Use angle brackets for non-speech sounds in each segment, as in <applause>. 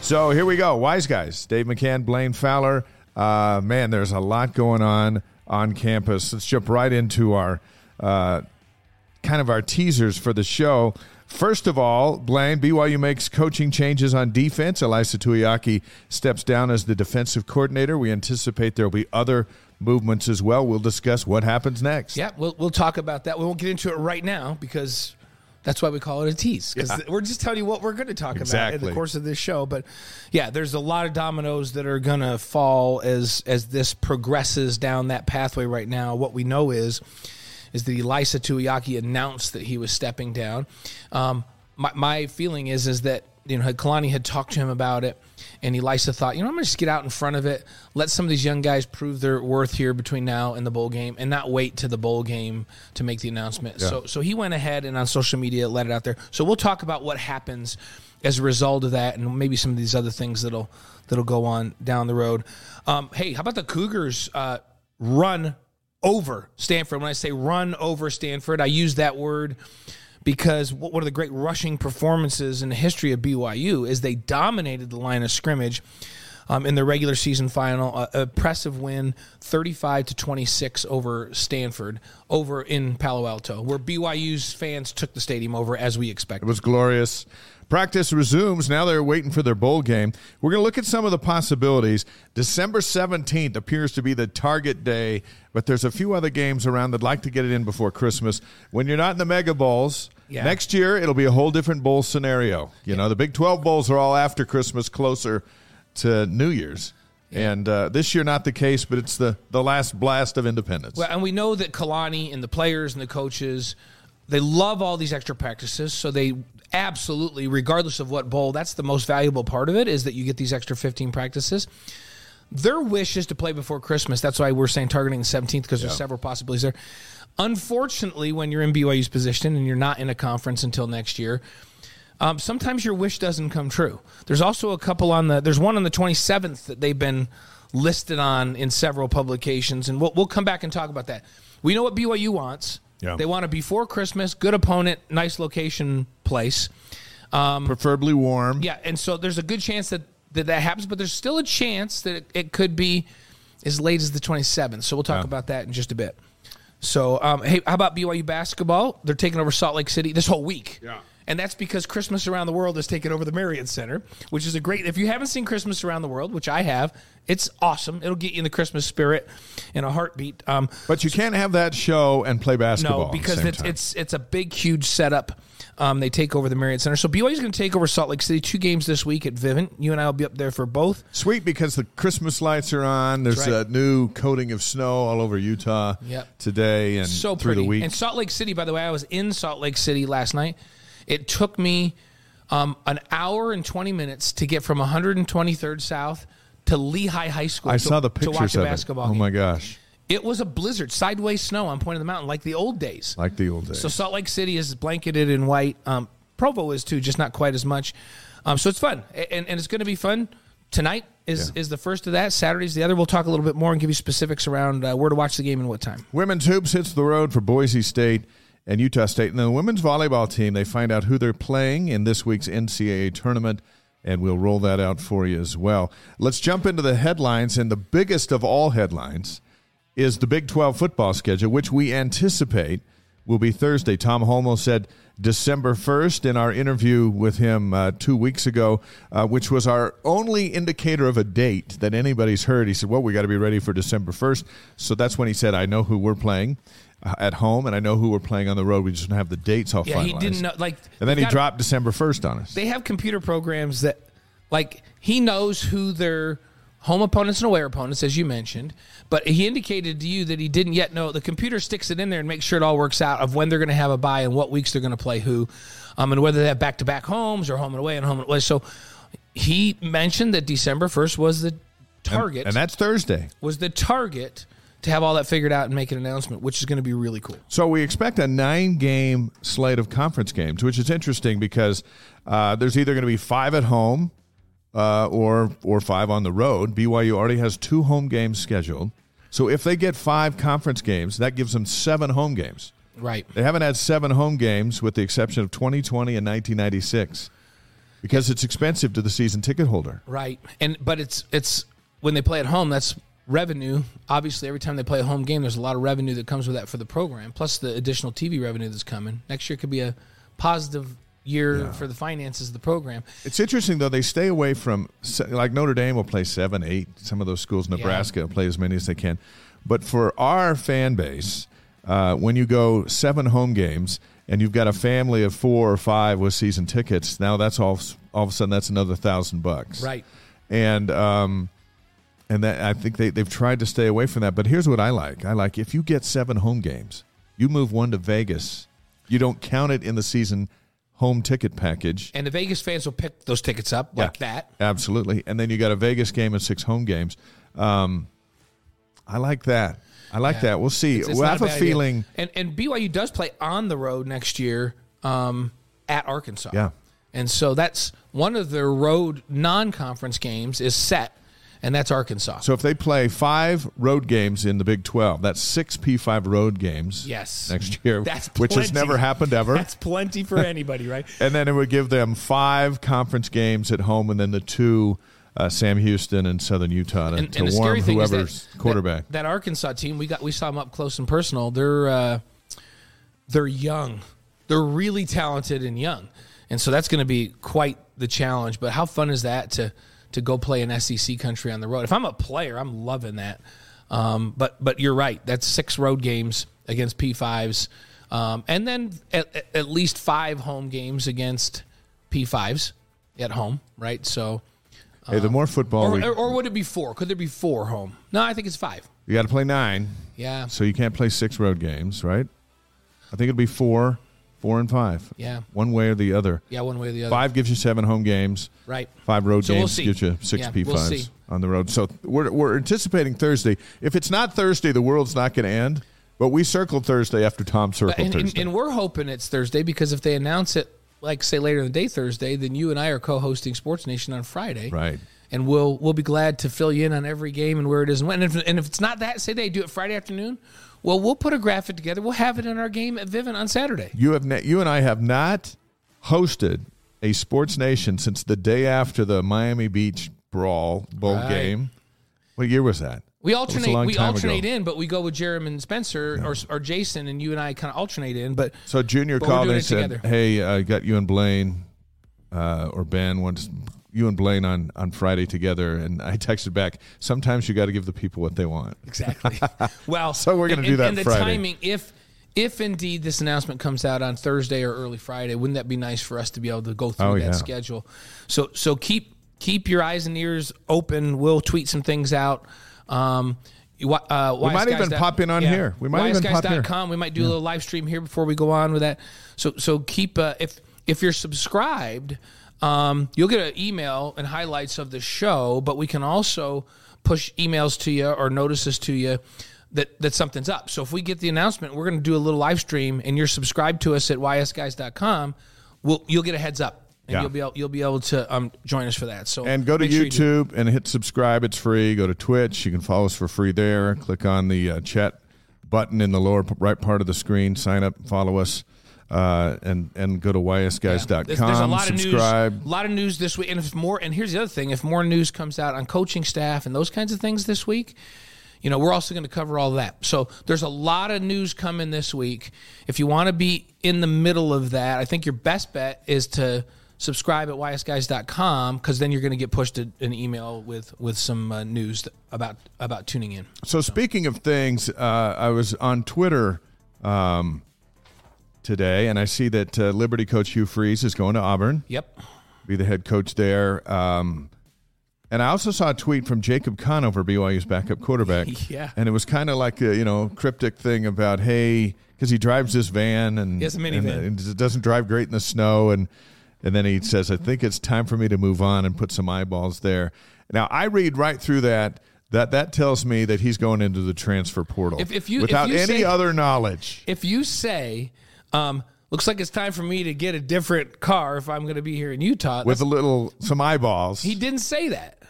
So here we go, Wise Guys. Dave McCann, Blaine Fowler. Uh, man, there's a lot going on on campus. Let's jump right into our uh, kind of our teasers for the show. First of all, Blaine, BYU makes coaching changes on defense. Ilaisa Tuiaki steps down as the defensive coordinator. We anticipate there will be other movements as well. We'll discuss what happens next. Yeah, we'll, we'll talk about that. We won't get into it right now because that's why we call it a tease because Yeah. we're just telling you what we're going to talk about in the course of this show. But yeah, there's a lot of dominoes that are going to fall as as this progresses down that pathway right now. What we know is is that Ilaisa Tuiaki announced that he was stepping down. Um, my, my feeling is is that you know had Kalani had talked to him about it, and Ilaisa thought, you know, I'm going to just get out in front of it, let some of these young guys prove their worth here between now and the bowl game, and not wait to the bowl game to make the announcement. So so he went ahead and on social media let it out there. So we'll talk about what happens as a result of that, and maybe some of these other things that'll that'll go on down the road. Um, hey, how about the Cougars uh, run over Stanford? When I say run over Stanford, I use that word because one of the great rushing performances in the history of BYU is they dominated the line of scrimmage um, in the regular season final. Impressive win, thirty-five to twenty-six over Stanford, over in Palo Alto, where BYU's fans took the stadium over as we expected. It was glorious. Practice resumes. Now they're waiting for their bowl game. We're going to look at some of the possibilities. December 17th appears to be the target day, but there's a few other games around that'd like to get it in before Christmas. When you're not in the mega bowls, Yeah. next year it'll be a whole different bowl scenario. You know, the Big 12 bowls are all after Christmas, closer to New Year's. And uh, this year, not the case, but it's the, the last blast of independence. Well, and we know that Kalani and the players and the coaches, they love all these extra practices. So they absolutely, regardless of what bowl, that's the most valuable part of it is that you get these extra 15 practices. Their wish is to play before Christmas. That's why we're saying targeting the 17th because there's several possibilities there. Unfortunately, when you're in BYU's position and you're not in a conference until next year, um, sometimes your wish doesn't come true. There's also a couple on the. There's one on the 27th that they've been listed on in several publications, and we'll we'll come back and talk about that. We know what BYU wants. Yeah. They want a before Christmas, good opponent, nice location place. Preferably warm. Yeah, and so there's a good chance that that, that happens, but there's still a chance that it, it could be as late as the 27th. So we'll talk Yeah. about that in just a bit. So, um, hey, how about BYU basketball? They're taking over Salt Lake City this whole week. Yeah. And that's because Christmas Around the World has taken over the Marriott Center, which is a great. If you haven't seen Christmas Around the World, which I have, it's awesome. It'll get you in the Christmas spirit in a heartbeat. Um, But you can't have that show and play basketball. no, because it's it's it's a big, huge setup. Um, they take over the Marriott Center. So BYU's going to take over Salt Lake City. Two games this week at Vivint. You and I will be up there for both. Sweet because the Christmas lights are on. There's right. a new coating of snow all over Utah Yep. today and so through pretty. the week. And Salt Lake City, by the way, I was in Salt Lake City last night. It took me um, an hour and 20 minutes to get from 123rd South to Lehi High School. I to, saw the to pictures watch a of basketball it. Oh my gosh, It was a blizzard, sideways snow on Point of the Mountain, like the old days. like the old days. So Salt Lake City is blanketed in white. Um, Provo is too, just not quite as much. Um, so it's fun, and, and it's going to be fun. Tonight is Yeah. is the first of that. Saturday's the other. We'll talk a little bit more and give you specifics around uh, where to watch the game and what time. Women's hoops hits the road for Boise State and Utah State. And the women's volleyball team, they find out who they're playing in this week's NCAA tournament, and we'll roll that out for you as well. Let's jump into the headlines, and the biggest of all headlines is the Big 12 football schedule, which we anticipate will be Thursday. Tom Holmoe said December 1st in our interview with him uh, two weeks ago, uh, which was our only indicator of a date that anybody's heard. He said, Well, we got to be ready for December 1st. So that's when he said, I know who we're playing at home, and I know who we're playing on the road. We just don't have the dates all Yeah, finalized. he didn't know. Like, and then he gotta- dropped December 1st on us. They have computer programs that, like, he knows who their home opponents and away opponents, as you mentioned. But he indicated to you that he didn't yet know. The computer sticks it in there and makes sure it all works out of when they're going to have a bye and what weeks they're going to play who, um, and whether they have back to back homes or home and away and home and away. So he mentioned that December first was the target. and that's Thursday. was the target to have all that figured out and make an announcement, which is going to be really cool. So we expect a nine-game slate of conference games, which is interesting because uh, there's either going to be five at home uh, or or five on the road. BYU already has two home games scheduled, so if they get five conference games, that gives them seven home games. Right. They haven't had seven home games with the exception of 2020 and 1996 because it's expensive to the season ticket holder. Right. And but it's it's when they play at home, that's revenue. Obviously, every time they play a home game, there's a lot of revenue that comes with that for the program, plus the additional TV revenue that's coming. Next year could be a positive year for the finances of the program. It's interesting though; they stay away from like Notre Dame will play seven, eight. Some of those schools, Nebraska, will play as many as they can. But for our fan base, uh, when you go seven home games and you've got a family of four or five with season tickets, now that's all. All of a sudden, that's another thousand bucks. Right. And um, and that I think they they've tried to stay away from that. But here's what I like: I like if you get seven home games, you move one to Vegas. You don't count it in the season home ticket package. And the Vegas fans will pick those tickets up like Yeah, that. Absolutely. And then you got a Vegas game and six home games. Um, I like that. I like Yeah. that. We'll see. It's- it's we'll not have a idea. feeling. And and BYU does play on the road next year um, at Arkansas. Yeah. And so that's one of their road non-conference games is set, and that's Arkansas. So if they play five road games in the Big 12, that's six P5 road games Yes. next year, <laughs> That's which has never happened ever. That's plenty for anybody, right? <laughs> and then it would give them five conference games at home and then the two uh, Sam Houston and Southern Utah to, And, to and the warm scary thing is whoever's that, quarterback. That, that Arkansas team, we got we saw them up close and personal. They're uh, they're young. They're really talented and young, and so that's going to be quite the challenge. But how fun is that to to go play in SEC country on the road? If I'm a player, I'm loving that. Um, but but you're right. That's six road games against P5s, um, and then at, at- least five home games against P5s at home. Right. So. hey, the more football, Or, or, or would it be four? Could there be four home? No, I think it's five. you got to play nine. Yeah, So you can't play six road games, right? I think it'd be four, four and five. yeah, One way or the other. yeah. One way or the other. Five gives you seven home games. Right. Five road So we'll games gives you six Yeah, P5s we'll on the road. So we're, we're anticipating Thursday. If it's not Thursday, the world's not going to end. But we circled Thursday after Tom circled And, and, Thursday. and we're hoping it's Thursday because if they announce it, like say later in the day Thursday, then you and I are co-hosting Sports Nation on Friday. right. And we'll we'll be glad to fill you in on every game and where it is and when. And if, and if it's not that, say they do it Friday afternoon. Well, we'll put a graphic together. We'll have it in our game at Vivint on Saturday. You have ne- you and I have not hosted a Sports Nation since the day after the Miami Beach Brawl bowl Right. game. What year was that? We alternate. We alternate ago. in, but we go with Jeremy and Spencer or, or Jason, and you and I kind of alternate in. But So Junior But called and said, together. "Hey, I got you and Blaine, uh, or Ben wants you and Blaine on on Friday together." And I texted back, "Sometimes you got to give the people what they want." Exactly. <laughs> Well, So we're gonna do that And the Friday. timing, if if indeed this announcement comes out on Thursday or early Friday, wouldn't that be nice for us to be able to go through Oh, that yeah. schedule? So so keep keep your eyes and ears open. We'll tweet some things out. Um, uh, we might even pop in on here. We might even pop here. We might do a little live stream here before we go on with that. So so keep uh, if if you're subscribed, um, you'll get an email and highlights of the show. But we can also push emails to you or notices to you that that something's up. So if we get the announcement, we're going to do a little live stream, and you're subscribed to us at ysguys.com. We'll, you'll get a heads up. And Yeah. you'll be able, you'll be able to um, join us for that. So And go to make sure you. YouTube and hit subscribe. It's free. Go to Twitch. You can follow us for free there. Click on the uh, chat button in the lower right part of the screen. Sign up, follow us, uh, and and go to ysguys.com. There's, there's a lot subscribe. of news, a lot of news this week, and if more, and here's the other thing: if more news comes out on coaching staff and those kinds of things this week, you know, we're also going to cover all that. So there's a lot of news coming this week. If you want to be in the middle of that, I think your best bet is to subscribe at ysguys.com because then you're going to get pushed an email with with some uh, news about about tuning in. So speaking of things, uh, I was on Twitter um, today, and I see that uh, Liberty coach Hugh Freeze is going to Auburn, Yep. be the head coach there. Um, and I also saw a tweet from Jacob Conover, BYU's backup quarterback. <laughs> Yeah. and it was kind of like a you know cryptic thing about hey, because he drives this van and He has a minivan. and it doesn't drive great in the snow and. And then he says, I think it's time for me to move on and put some eyeballs there. Now, I read right through that. That that tells me that he's going into the transfer portal If- if you- if without you any say- other knowledge. If you say, um, looks like it's time for me to get a different car if I'm going to be here in Utah, With a little some eyeballs. he didn't say that.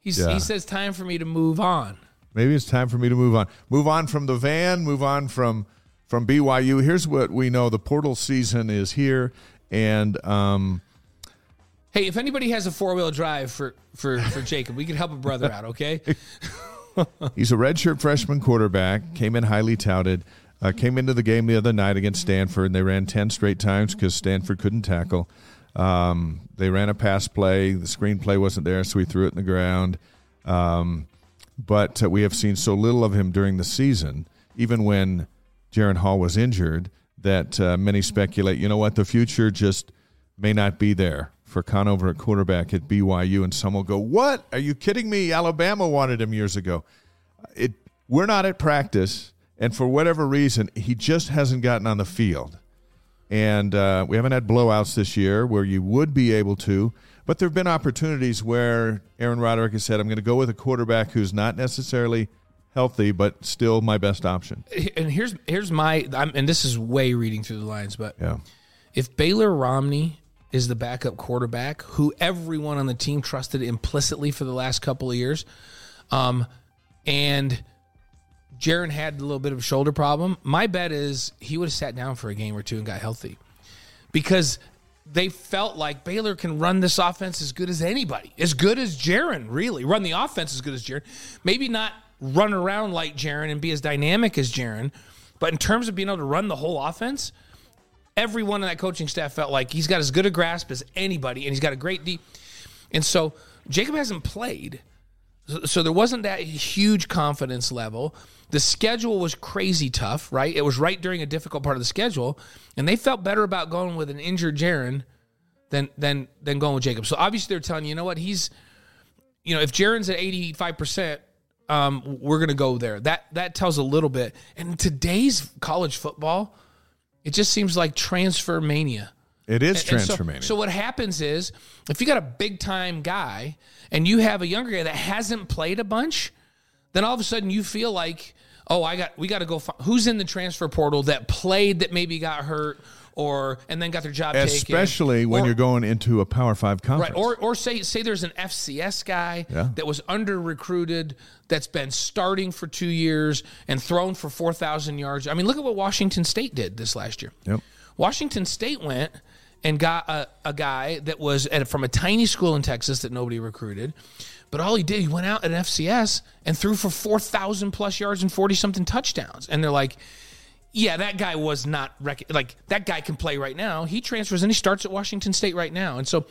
He's, Yeah. He says, time for me to move on. Maybe it's time for me to move on. Move on from the van, move on from from BYU. Here's what we know. The portal season is here and um Hey, if anybody has a four wheel drive for, for, for <laughs> Jacob, we can help a brother out, okay? <laughs> He's a redshirt freshman quarterback. Came in highly touted. Uh, came into the game the other night against Stanford, and they ran ten straight times because Stanford couldn't tackle. Um, they ran a pass play. The screenplay wasn't there, so we threw it in the ground. Um, but uh, we have seen so little of him during the season, even when Jaren Hall was injured, that uh, many speculate. You know what? The future just may not be there for Conover at quarterback at BYU, and some will go, "What? Are you kidding me? Alabama wanted him years ago." It we're not at practice, and for whatever reason, he just hasn't gotten on the field. And uh, we haven't had blowouts this year where you would be able to, but there have been opportunities where Aaron Roderick has said, "I'm going to go with a quarterback who's not necessarily healthy, but still my best option." and here's here's my I'm, and this is way reading through the lines, but Yeah. if Baylor Romney is the backup quarterback, who everyone on the team trusted implicitly for the last couple of years, um, and Jaren had a little bit of a shoulder problem, my bet is he would have sat down for a game or two and got healthy because they felt like Baylor can run this offense as good as anybody, as good as Jaren, really. Run the offense as good as Jaren. Maybe not run around like Jaren and be as dynamic as Jaren, but in terms of being able to run the whole offense, everyone on that coaching staff felt like he's got as good a grasp as anybody, and he's got a great deep. And so Jacob hasn't played, so, there wasn't that huge confidence level. The schedule was crazy tough, right? It was right during a difficult part of the schedule, and they felt better about going with an injured Jaren than than than going with Jacob. So obviously they're telling you, you know what, he's, you know, if Jaren's at eighty five percent. Um, we're gonna go there. That that tells a little bit. And today's college football, it just seems like transfer mania. It is And so- transformation. So, what happens is if you got a big time guy and you have a younger guy that hasn't played a bunch, then all of a sudden you feel like, oh, I got we got to go. Find, who's in the transfer portal that played that maybe got hurt or and then got their job taken, Especially when Or- you're going into a Power Five conference. Right, or or say say there's an FCS guy Yeah. that was under recruited that's been starting for two years and thrown for four thousand yards. I mean, look at what Washington State did this last year. Yep. Washington State went and got a, a guy that was at, from a tiny school in Texas that nobody recruited, but all he did he went out at FCS and threw for four thousand plus yards and forty something touchdowns, and they're like. Yeah, that guy was not rec- like that guy can play right now. He transfers and he starts at Washington State right now, and so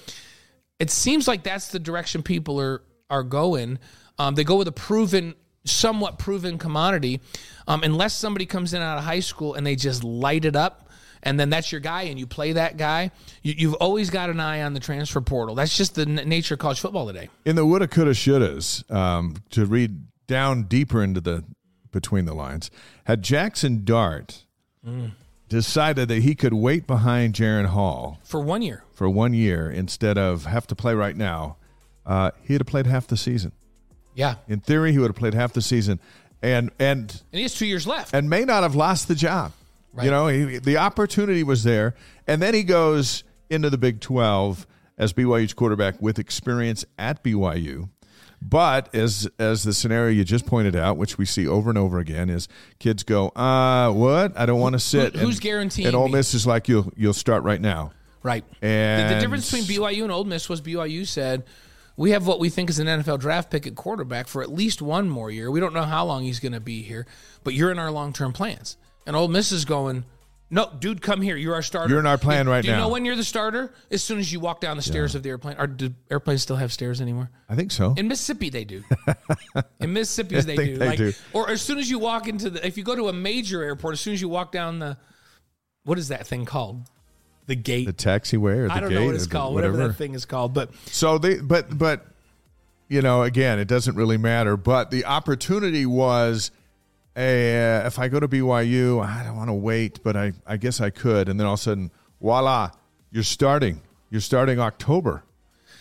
it seems like that's the direction people are are going. Um, they go with a proven, somewhat proven commodity, um, unless somebody comes in out of high school and they just light it up, and then that's your guy, and you play that guy. You, you've always got an eye on the transfer portal. That's just the n- nature of college football today. in the woulda, coulda, shouldas, um, to read down deeper into the between the lines, had Jackson Dart decided that he could wait behind Jaren Hall For one year, for one year instead of have to play right now, uh, he'd have played half the season. yeah, In theory, he would have played half the season, and and and he has two years left. and may not have lost the job. Right. You know, he, the opportunity was there, and then he goes into the Big Twelve as BYU's quarterback with experience at BYU. But as as the scenario you just pointed out, which we see over and over again, is kids go, uh, what? I don't want to sit. who's and, guaranteeing And Ole me? Miss is like, you'll you'll start right now. Right. And the, the difference between BYU and Ole Miss was BYU said, we have what we think is an NFL draft pick at quarterback for at least one more year. We don't know how long he's going to be here, but you're in our long term plans. And Ole Miss is going, no, dude, come here. You're our starter. You're in our plan right now. Do you now." know when you're the starter? As soon as you walk down the stairs of the airplane. Or do airplanes still have stairs anymore? I think so. In Mississippi, they do. <laughs> In Mississippi, they do. they like, do. Or as soon as you walk into the, if you go to a major airport, as soon as you walk down the, what is that thing called? The gate. the taxiway or the I don't gate know what it's called, whatever. whatever that thing is called. But So they, but but, you know, again, it doesn't really matter. But the opportunity was, uh, if I go to BYU, I don't want to wait, but I I guess I could. And then all of a sudden, voila, you're starting. You're starting October.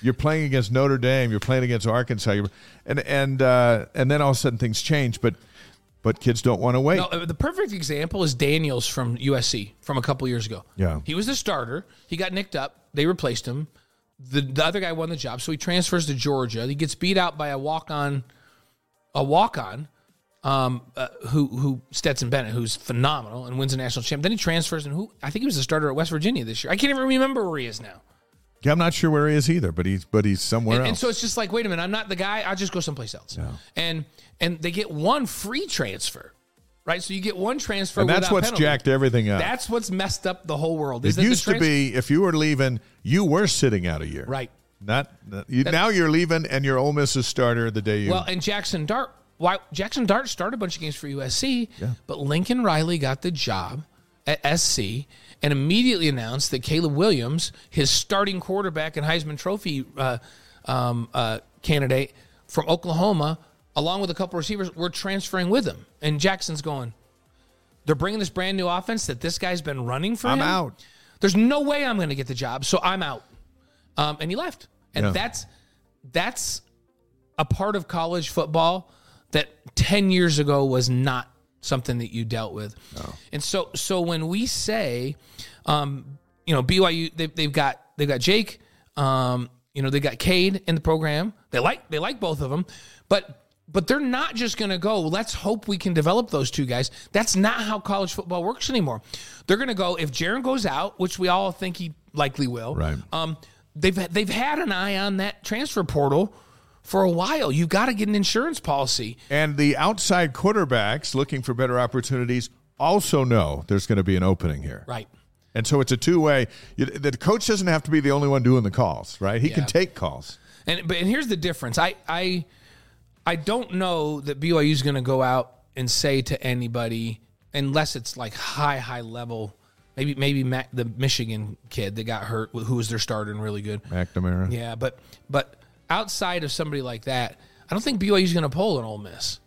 You're playing against Notre Dame. You're playing against Arkansas. You're, and and uh, and then all of a sudden things change. But but kids don't want to wait. No, uh, the perfect example is Daniels from USC from a couple years ago. Yeah. He was the starter. He got nicked up. They replaced him. The, the other guy won the job, so he transfers to Georgia. He gets beat out by a walk on, a walk on, um, uh, who who Stetson Bennett, who's phenomenal and wins a national champ. Then he transfers and who I think he was a starter at West Virginia this year. I can't even remember where he is now. Yeah, I'm not sure where he is either, but he's but he's somewhere And, and so it's just like, wait a minute, I'm not the guy. I'll just go someplace else. And and they get one free transfer, right? So you get one transfer. and that's what's penalty. jacked everything up. That's what's messed up the whole world. Is it used to be if you were leaving, you were sitting out a year. right. Not, not- you, now you're leaving, and you're Ole Miss's starter the day you. Well, and Jackson Dart. Why Jackson Dart started a bunch of games for USC, but Lincoln Riley got the job at SC and immediately announced that Caleb Williams, his starting quarterback and Heisman Trophy uh, um, uh, candidate from Oklahoma, along with a couple receivers, were transferring with him. And Jackson's going. They're bringing this brand new offense that this guy's been running for. I'm him. out. There's no way I'm going to get the job, so I'm out. Um, and he left, and Yeah. that's that's a part of college football that 10 years ago was not something that you dealt with. And so so when we say um, you know BYU they they've got they've got Jake um, you know they got Cade in the program. They like they like both of them, but but they're not just going to go, let's hope we can develop those two guys. That's not how college football works anymore. They're going to go if Jaren goes out, which we all think he likely will. Right. Um, they've they've had an eye on that transfer portal for a while. You've got to get an insurance policy. and the outside quarterbacks looking for better opportunities also know there's going to be an opening here. Right. And so it's a two way. The coach doesn't have to be the only one doing the calls, right? He can take calls. And but and here's the difference. I I I don't know that BYU is going to go out and say to anybody unless it's like high high level. Maybe maybe Mac, the Michigan kid that got hurt, who was their starter and really good. McNamara. Yeah, but but outside of somebody like that, I don't think BYU is going to pull an Ole Miss.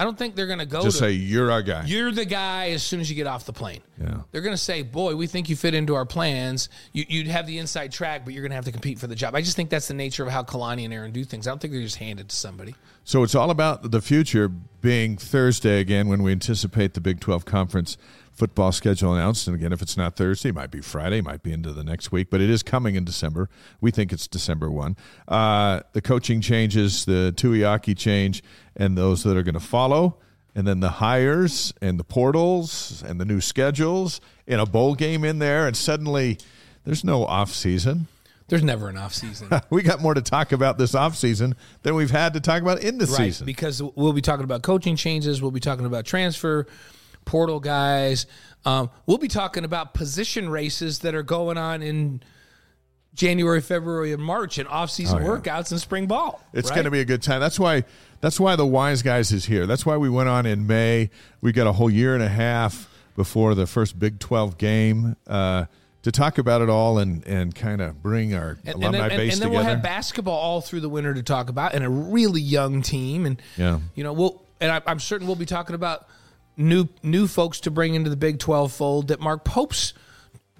I don't think they're going to go Just to say you're our guy. you're the guy as soon as you get off the plane. Yeah. They're going to say, boy, we think you fit into our plans. You, you'd have the inside track, but you're going to have to compete for the job. I just think that's the nature of how Kalani and Aaron do things. I don't think they're just handed to somebody. So it's all about the future being Thursday again when we anticipate the Big 12 conference football schedule announced. And again, if it's not Thursday, it might be Friday, might be into the next week, but it is coming in December. We think it's December 1. Uh, the coaching changes, the Tuiaki change, and those that are going to follow. And then the hires and the portals and the new schedules and a bowl game in there. And suddenly there's no off season. There's never an off season. <laughs> We got more to talk about this off season than we've had to talk about in the right. season. Because we'll be talking about coaching changes. We'll be talking about transfer, portal guys. Um, we'll be talking about position races that are going on in January, February, and March and off-season Oh, yeah. workouts and spring ball. It's right? going to be a good time. That's why. That's why the wise guys is here. That's why we went on in May. We got a whole year and a half before the first Big Twelve game uh, to talk about it all and and kind of bring our and, and alumni then, and- base and then together. we'll have basketball all through the winter to talk about, and a really young team, and Yeah. you know, we'll and I, I'm certain we'll be talking about new new folks to bring into the Big Twelve fold that Mark Pope's,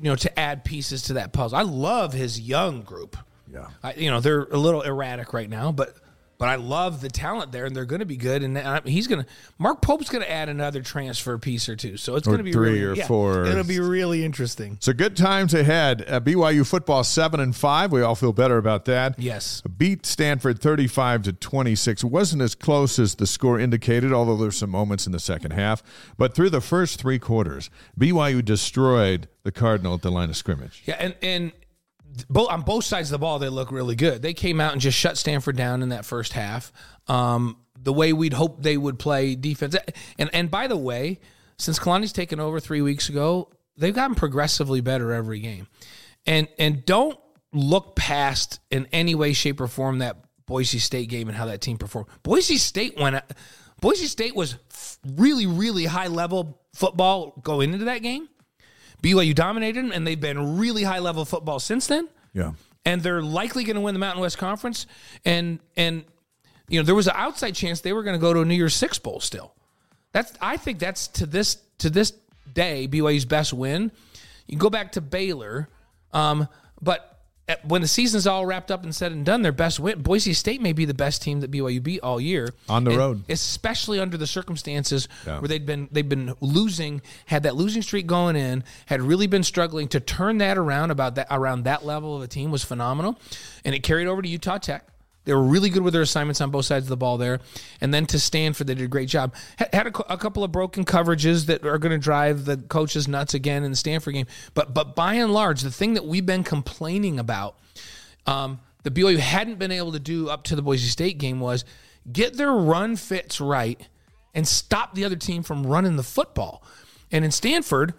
you know, to add pieces to that puzzle. I love his young group. Yeah. I, you know, they're a little erratic right now, but but I love the talent there, and they're going to be good. And I, he's going to Mark Pope's going to add another transfer piece or two, so it's going to be three really, or yeah, four. It'll be really interesting. so good times ahead. Uh, BYU football seven and five. We all feel better about that. Yes. beat Stanford 35 to 26. Wasn't as close as the score indicated, although there's some moments in the second half. But through the first three quarters, BYU destroyed the Cardinal at the line of scrimmage. Yeah, and and on both sides of the ball, they look really good. They came out and just shut Stanford down in that first half. Um, the way we'd hoped they would play defense. And and by the way, since Kalani's taken over three weeks ago, they've gotten progressively better every game. And and don't look past in any way, shape, or form that Boise State game and how that team performed. Boise State went. Boise State was really, really high level football going into that game. BYU dominated them, and they've been really high level football since then. Yeah. And they're likely going to win the Mountain West Conference. And and you know there was an outside chance they were going to go to a New Year's Six bowl still. That's I think that's to this to this day BYU's best win. You can go back to Baylor, um, but when the season's all wrapped up and said and done, their best win. Boise State may be the best team that BYU beat all year on the road, especially under the circumstances yeah. where they'd been they've been losing, had that losing streak going in, had really been struggling to turn that around about that around that level of a team was phenomenal, and it carried over to Utah Tech. They were really good with their assignments on both sides of the ball there. And then to Stanford, they did a great job. Had a, a couple of broken coverages that are going to drive the coaches nuts again in the Stanford game. But but by and large, the thing that we've been complaining about, um, the BYU hadn't been able to do up to the Boise State game was get their run fits right and stop the other team from running the football. And in Stanford,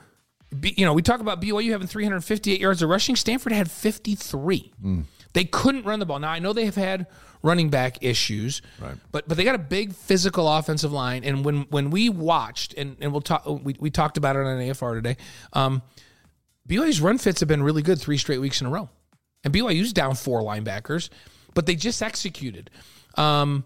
you know, we talk about BYU having 358 yards of rushing. Stanford had 53. Mm. They couldn't run the ball. Now I know they have had running back issues, right. but but they got a big physical offensive line. And when when we watched and, and we'll talk we, we talked about it on AFR today, um, BYU's run fits have been really good three straight weeks in a row, and BYU's down four linebackers, but they just executed, um,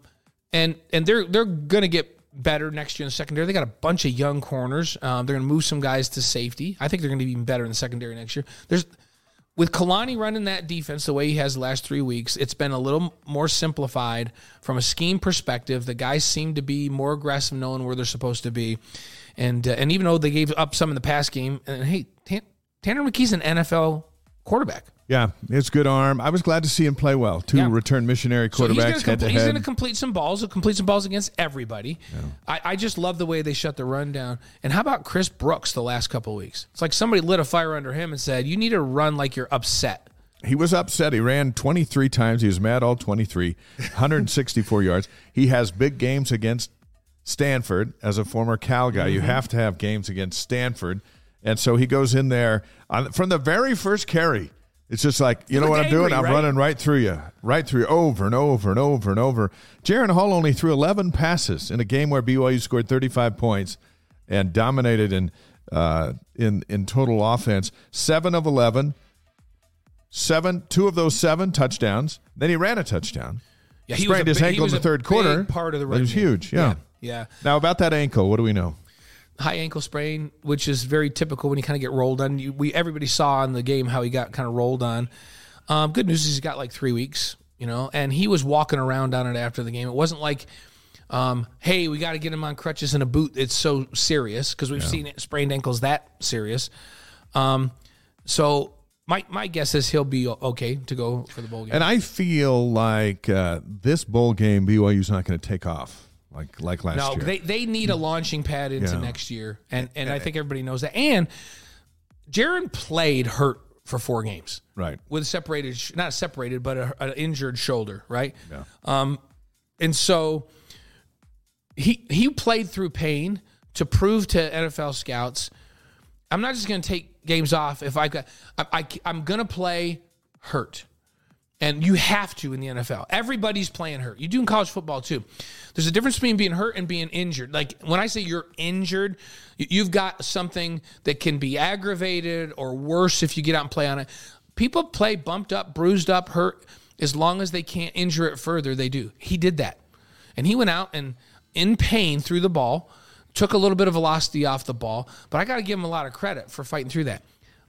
and and they're they're gonna get better next year in the secondary. They got a bunch of young corners. Um, they're going to move some guys to safety. I think they're going to be even better in the secondary next year. There's with Kalani running that defense the way he has the last three weeks, it's been a little more simplified from a scheme perspective. The guys seem to be more aggressive, knowing where they're supposed to be, and uh, and even though they gave up some in the pass game, and hey, Tanner McKee's an NFL quarterback. Yeah, it's good arm. I was glad to see him play well. Two yeah. return missionary quarterbacks so head to head. He's going to complete some balls. He'll complete some balls against everybody. Yeah. I, I, just love the way they shut the run down. And how about Chris Brooks the last couple weeks? It's like somebody lit a fire under him and said, "You need to run like you're upset." He was upset. He ran 23 times. He was mad all 23, 164 <laughs> yards. He has big games against Stanford as a former Cal guy. Mm-hmm. You have to have games against Stanford. And so he goes in there on, from the very first carry it's just like, you know what I'm doing? I'm right? running right through you, right through you, over and over and over and over. Jaren Hall only threw 11 passes in a game where BYU scored 35 points and dominated in uh, in in total offense. Seven of 11, seven, two of those seven touchdowns. Then he ran a touchdown. Yeah, he sprained his big, ankle in the third quarter. Part of the it was huge. Yeah. yeah, yeah. Now about that ankle, what do we know? High ankle sprain, which is very typical when you kind of get rolled on. You, we everybody saw in the game how he got kind of rolled on. Um, good news is he's got like three weeks, you know, and he was walking around on it after the game. It wasn't like, um, hey, we got to get him on crutches and a boot. It's so serious because we've yeah. seen sprained ankles that serious. Um, so my my guess is he'll be okay to go for the bowl game. And I feel like uh, this bowl game BYU's not going to take off like like last no, year. No, they they need a launching pad into yeah. next year, and and I think everybody knows that. And Jaren played hurt for four games, right? With a separated, not separated, but an injured shoulder, right? Yeah. Um, and so he he played through pain to prove to NFL scouts, I'm not just going to take games off if I got I, I I'm going to play hurt. And you have to in the NFL. Everybody's playing hurt. You do in college football too. There's a difference between being hurt and being injured. Like when I say you're injured, you've got something that can be aggravated or worse if you get out and play on it. People play bumped up, bruised up, hurt. As long as they can't injure it further, they do. He did that. And he went out and in pain threw the ball, took a little bit of velocity off the ball, but I got to give him a lot of credit for fighting through that.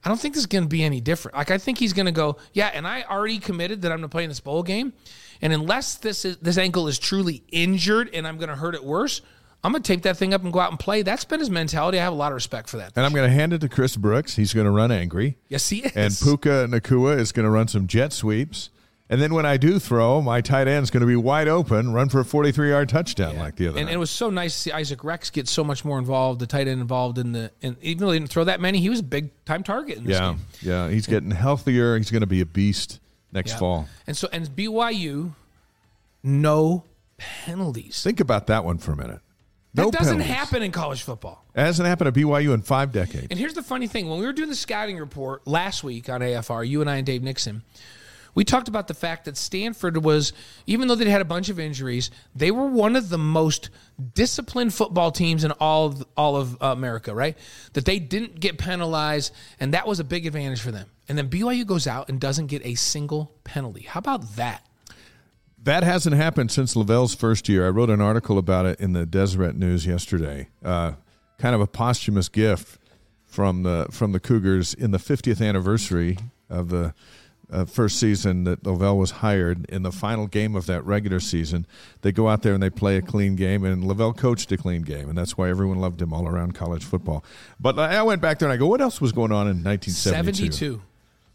I don't think this is going to be any different. Like I think he's going to go, yeah, and I already committed that I'm going to play in this bowl game, and unless this is, this ankle is truly injured and I'm going to hurt it worse, I'm going to take that thing up and go out and play. That's been his mentality. I have a lot of respect for that. And I'm going to hand it to Chris Brooks. He's going to run angry. Yes, he is. And Puka Nacua is going to run some jet sweeps. And then when I do throw, my tight end is going to be wide open, run for a 43 yard touchdown yeah. like the other and, night. it was so nice to see Isaac Rex get so much more involved, the tight end involved in the, and even though he didn't throw that many, he was a big time target in this yeah. game. Yeah, he's getting healthier. He's going to be a beast next yeah. fall. And so, and BYU, no penalties. Think about that one for a minute. No that doesn't penalties. happen in college football. It hasn't happened at BYU in five decades. And here's the funny thing: when we were doing the scouting report last week on AFR, you and I and Dave Nixon, we talked about the fact that Stanford was, even though they had a bunch of injuries, they were one of the most disciplined football teams in all of, all of America, right? That they didn't get penalized, and that was a big advantage for them. And then BYU goes out and doesn't get a single penalty. How about that? That hasn't happened since LaVell's first year. I wrote an article about it in the Deseret News yesterday. Uh, kind of a posthumous gift from the from the Cougars in the 50th anniversary of the uh, first season that LaVell was hired, in the final game of that regular season, they go out there and they play a clean game, and LaVell coached a clean game, and that's why everyone loved him all around college football. But I went back there and I go, what else was going on in 1972? 72.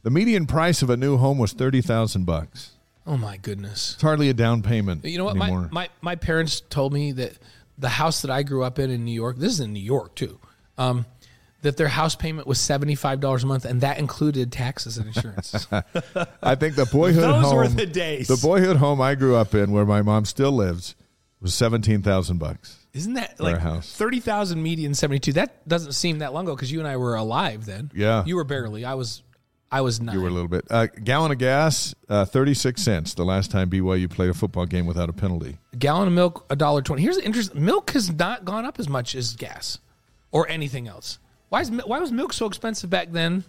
The median price of a new home was thirty thousand bucks. Oh my goodness. It's hardly a down payment. You know what? My, my my parents told me that the house that I grew up in in New York, this is in New York too, um, that their house payment was seventy five dollars a month, and that included taxes and insurance. <laughs> I think the boyhood home. Those home, were the days. the boyhood home I grew up in, where my mom still lives, was seventeen thousand bucks. Isn't that a like house. thirty thousand median seventy two? That doesn't seem that long ago because you and I were alive then. Yeah. you were barely. I was. I was nine. You were a little bit. A uh, gallon of gas, uh, thirty six cents. The last time BYU played a football game without a penalty. gallon of milk a dollar twenty. Here's the interest: milk has not gone up as much as gas or anything else. Why is why was milk so expensive back then?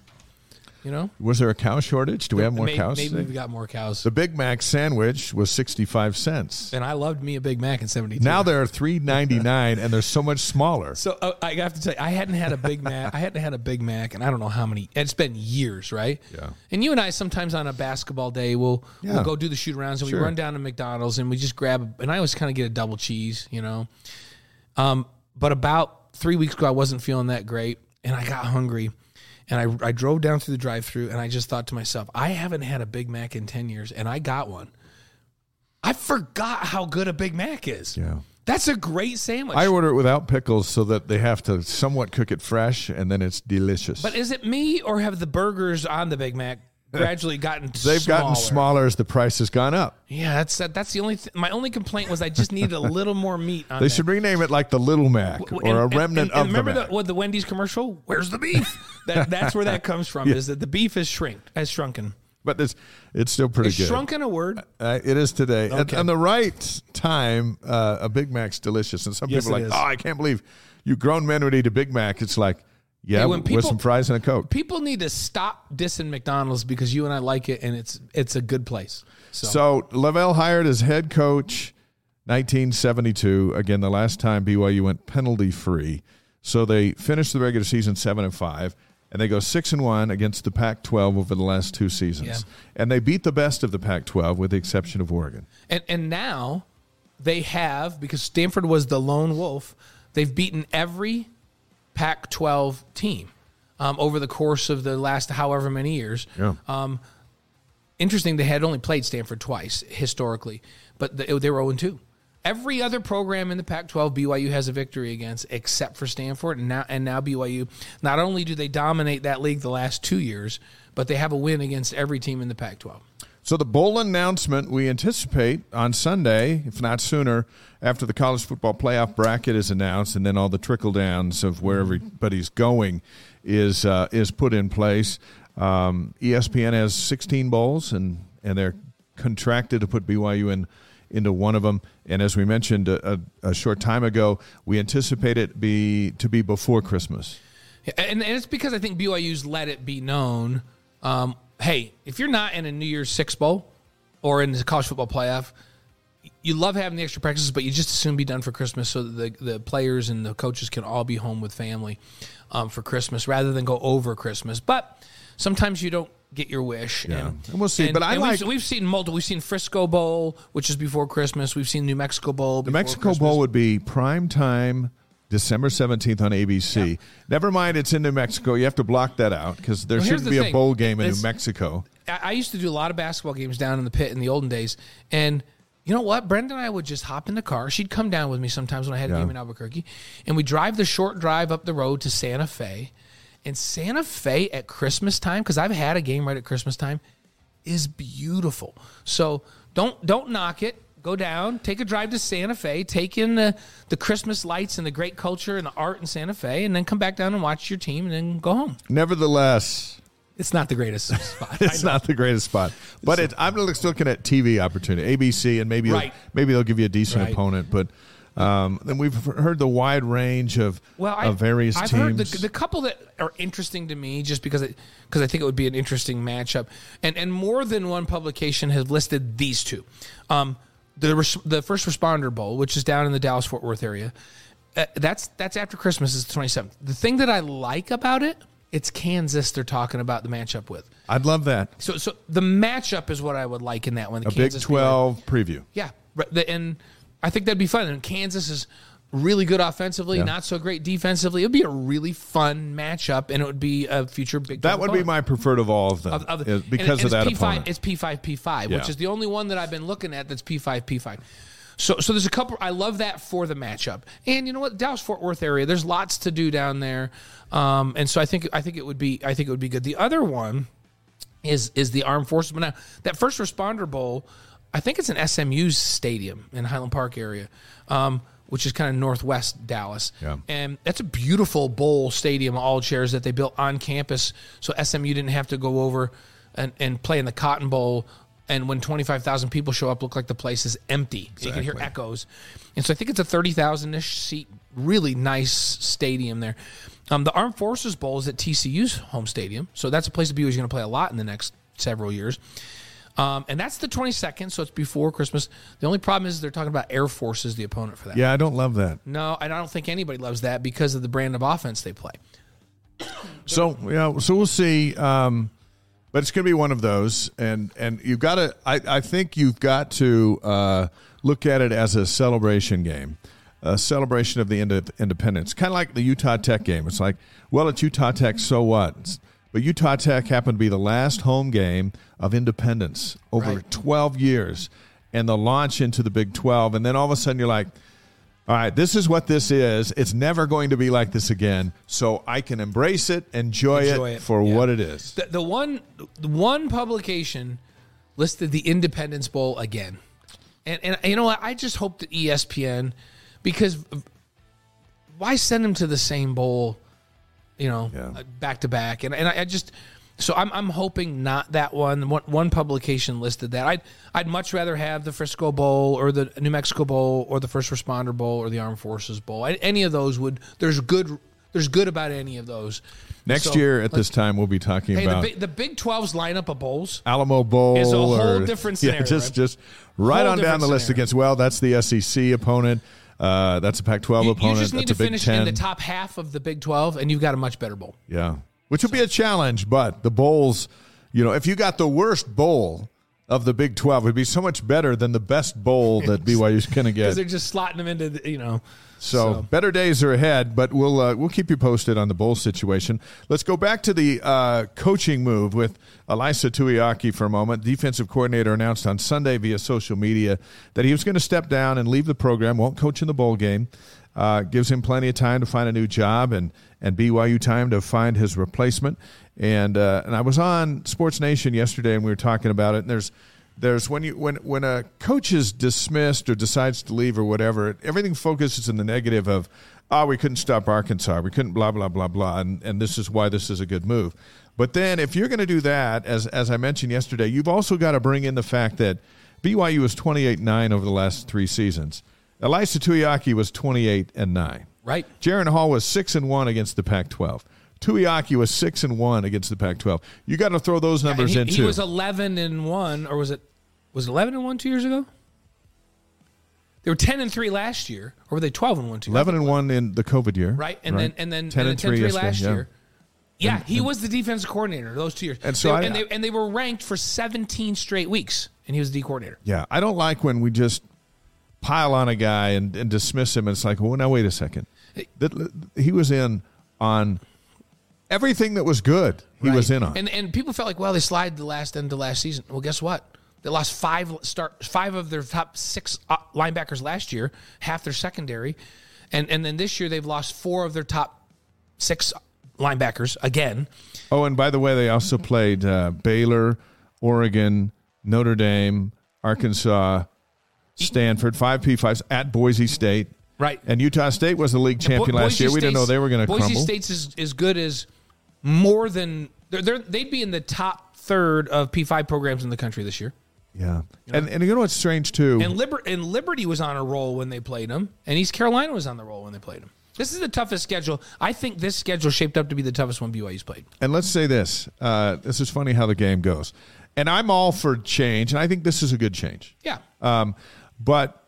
You know, Was there a cow shortage? Do we have more maybe, cows? maybe we got more cows. the Big Mac sandwich was sixty five cents. and I loved me a Big Mac in '72. Now they're three ninety nine, and they're so much smaller. so uh, I have to tell you, I hadn't had a Big Mac. <laughs> I hadn't had a Big Mac, and I don't know how many. It's been years, right? Yeah. And you and I sometimes on a basketball day, we'll Yeah. we'll go do the shoot arounds, and Sure. we run down to McDonald's, and we just grab. And I always kind of get a double cheese, you know. Um, but about three weeks ago, I wasn't feeling that great, and I got hungry. And I, I drove down through the drive through and I just thought to myself, I haven't had a Big Mac in 10 years and I got one. I forgot how good a Big Mac is. Yeah. That's a great sandwich. I order it without pickles so that they have to somewhat cook it fresh, and then it's delicious. but is it me or have the burgers on the Big Mac gradually gotten <laughs> They've smaller? gotten smaller as the price has gone up. Yeah, that's that's the only th- my only complaint was I just needed a <laughs> little more meat on They should rename it like the Little Mac or And- a remnant and- and of the remember Mac. the, what the Wendy's commercial? Where's the beef? <laughs> that, that's where that comes from. Is that the beef is shrink has shrunken? but it's it's still pretty Is good. shrunken a word? Uh, it is today. At, Okay. on the right time, uh, a Big Mac's delicious. And some Yes, people are it like, is. oh, I can't believe you grown men would eat a Big Mac. It's like, yeah, when with people- some fries and a Coke. People need to stop dissing McDonald's because you and I like it and it's it's a good place. So, So LaVell hired as head coach 1972. Again, the last time BYU went penalty free. So they finished the regular season seven and five, and they go six and one against the Pac-12 over the last two seasons. Yeah. And they beat the best of the Pac-12 with the exception of Oregon. and and now they have because Stanford was the lone wolf. They've beaten every Pac-12 team um, over the course of the last however many years. Yeah. interesting they had only played Stanford twice historically, but they, they were 0 2. Every other program in the Pac-12, BYU has a victory against, except for Stanford, and now and now BYU. Not only do they dominate that league the last two years, but they have a win against every team in the Pac-12. So the bowl announcement we anticipate on Sunday, if not sooner, after the college football playoff bracket is announced, and then all the trickle downs of where everybody's going is uh, is put in place. Um, ESPN has 16 bowls, and and they're contracted to put BYU in into one of them. And as we mentioned a, a, a short time ago, we anticipate it be to be before Christmas. And, and it's because I think BYU's let it be known. Um, hey, if you're not in a New Year's Six bowl or in the college football playoff, you love having the extra practices, but you just as soon be done for Christmas so that the, the players and the coaches can all be home with family um, for Christmas rather than go over Christmas. But sometimes you don't get your wish. Yeah. And, And we'll see. But I we've- like- we've, seen multiple. We've seen Frisco Bowl, which is before Christmas. We've seen New Mexico Bowl. The Mexico Bowl would be prime time December 17th on ABC. Never mind, it's in New Mexico. You have to block that out because there Well, shouldn't the be a bowl game in It's- New Mexico. I I used to do a lot of basketball games down in the pit in the olden days, and you know what? Brenda and I would just hop in the car. She'd come down with me sometimes when I had a Yeah. game in Albuquerque, and we'd drive the short drive up the road to Santa Fe. And Santa Fe at Christmas time, because I've had a game right at Christmas time, is beautiful. So don't don't knock it. Go down, take a drive to Santa Fe, take in the, the Christmas lights and the great culture and the art in Santa Fe, and then come back down and watch your team and then go home. Nevertheless, It's not the greatest <laughs> spot. It's not the greatest spot, but it, I'm looking at TV opportunity, ABC, and maybe Right. maybe they'll give you a decent Right. opponent. But um, then we've heard the wide range of well, I, of various I've teams. heard the, the couple that are interesting to me, just because it, because I think it would be an interesting matchup, and and more than one publication has listed these two. Um, the res- the first responder bowl, which is down in the Dallas Fort Worth area, uh, that's that's after Christmas. Is the twenty seventh. The thing that I like about it, it's Kansas. They're talking about the matchup with. I'd love that. So, so the matchup is what I would like in that one. The A Kansas Big 12 preview. Yeah, and I think that'd be fun. And Kansas is really good offensively, Yeah. not so great defensively. It'd be a really fun matchup, and it would be a future Big. That 12 would be my preferred of all of them Of- of- because and of that it's P5, opponent. It's P five P five, which is the only one that I've been looking at that's P five P five. So, so there's a couple. I love that for the matchup, and you know what, Dallas Fort Worth area. There's lots to do down there, um, and so I think I think it would be I think it would be good. The other one is is the armed forces. But now that first responder bowl, I think it's an SMU's stadium in Highland Park area, um, which is kind of northwest Dallas. Yeah. And that's a beautiful bowl stadium, all chairs that they built on campus, so SMU didn't have to go over and, and play in the Cotton Bowl. And when twenty five thousand people show up, look like the place is empty. So you can hear echoes, and so I think it's a thirty thousand ish seat, really nice stadium there. Um, the Armed Forces Bowl is at TCU's home stadium, so that's a place to be. Who's going to play a lot in the next several years. Um, and that's the 22nd, so it's before Christmas. The only problem is they're talking about Air Force as the opponent for that. yeah, I don't love that. No, and I don't think anybody loves that because of the brand of offense they play. <coughs> So yeah, so we'll see. Um, but it's going to be one of those, and and you've got to. I, I think you've got to uh, look at it as a celebration game, a celebration of the ind- independence, kind of like the Utah Tech game. It's like, well, it's Utah Tech, so what? It's- But Utah Tech happened to be the last home game of independence over Right. 12 years, and the launch into the Big 12, and then all of a sudden you're like. All right, this is what this is. It's never going to be like this again. So I can embrace it, enjoy, Enjoy it, it, for yeah. what it is. The, the one the one publication listed the Independence Bowl again, and and you know what? I just hope that ESPN because why send them to the same bowl, you know, Yeah. uh, back to back? And and I, I just so I'm I'm hoping not that one. One one publication listed that. I'd I'd much rather have the Frisco Bowl or the New Mexico Bowl or the First Responder Bowl or the Armed Forces Bowl. Any of those would there's good there's good about any of those. Next So, year at this time, we'll be talking Hey, the about big, the Big 12's lineup of bowls. Alamo Bowl. Is a whole or- different <laughs> Yeah, scenario, just right? just right Whole on down the list scenario. against. Well, that's the SEC opponent. Uh, that's a Pac-12 You, you just need that's to finish Ten. in the top half of the Big 12, and you've got a much better bowl. Yeah, which will be a challenge. But the bowls, you know, if you got the worst bowl of the Big 12, it'd be so much better than the best bowl that BYU's going to get. Because they're just slotting them into, the, you know. So, So- better days are ahead, but we'll uh, we'll keep you posted on the bowl situation. Let's go back to the uh, coaching move with Ilaisa Tuiaki for a moment. Defensive coordinator announced on Sunday via social media that he was going to step down and leave the program. Won't coach in the bowl game. Uh, gives him plenty of time to find a new job and and BYU time to find his replacement. And uh, and I was on Sports Nation yesterday and we were talking about it. And there's there's when you when when a coach is dismissed or decides to leave or whatever, everything focuses in the negative of, oh, we couldn't stop Arkansas, we couldn't blah blah blah blah, and and this is why this is a good move. But then if you're going to do that, as as I mentioned yesterday, you've also got to bring in the fact that BYU was 28 nine over the last three seasons. Ilaisa Tuiaki was 28 and nine. Right. Jaren Hall was six and one against the Pac-12. Tuiaki was six and one against the Pac-12. You got to throw those numbers he, in he too. was 11 and 1, or was it was it 11 and 1 two years ago? They were 10 and 3 last year, or were they 12 and 1 two 11 and 1 in the COVID year. Right, and then and then 10 and and then 10 3 3 last yeah. year. Yeah, he was the defensive coordinator those two years. And so they, I- and they and they were ranked for 17 straight weeks, and he was the D coordinator. Yeah, I don't like when we just pile on a guy and, and dismiss him. It's like, well, now wait a second. That- He was in on everything that was good. He Right. was in on. And and people felt like, well, they slide the last end of last season. Well, guess what? They lost five start five of their top six uh, linebackers last year, half their secondary, and and then this year they've lost four of their top six linebackers again. oh, and by the way, they also <laughs> played uh, Baylor, Oregon, Notre Dame, Arkansas, Stanford, five P fives at Boise State. Right. And Utah State was the league champion Bo- last year. We didn't know they were going to Boise crumble. State's is as good as more than they're, they're they'd be in the top third of P five programs in the country this year. yeah. And and you know what's strange too? And Liber- and Liberty was on a roll when they played them, and East Carolina was on the roll when they played them. This is the toughest schedule. I think this schedule shaped up to be the toughest one BYU's played. And let's say this: uh, this is funny how the game goes. And I'm all for change, and I think this is a good change. Yeah. Um, but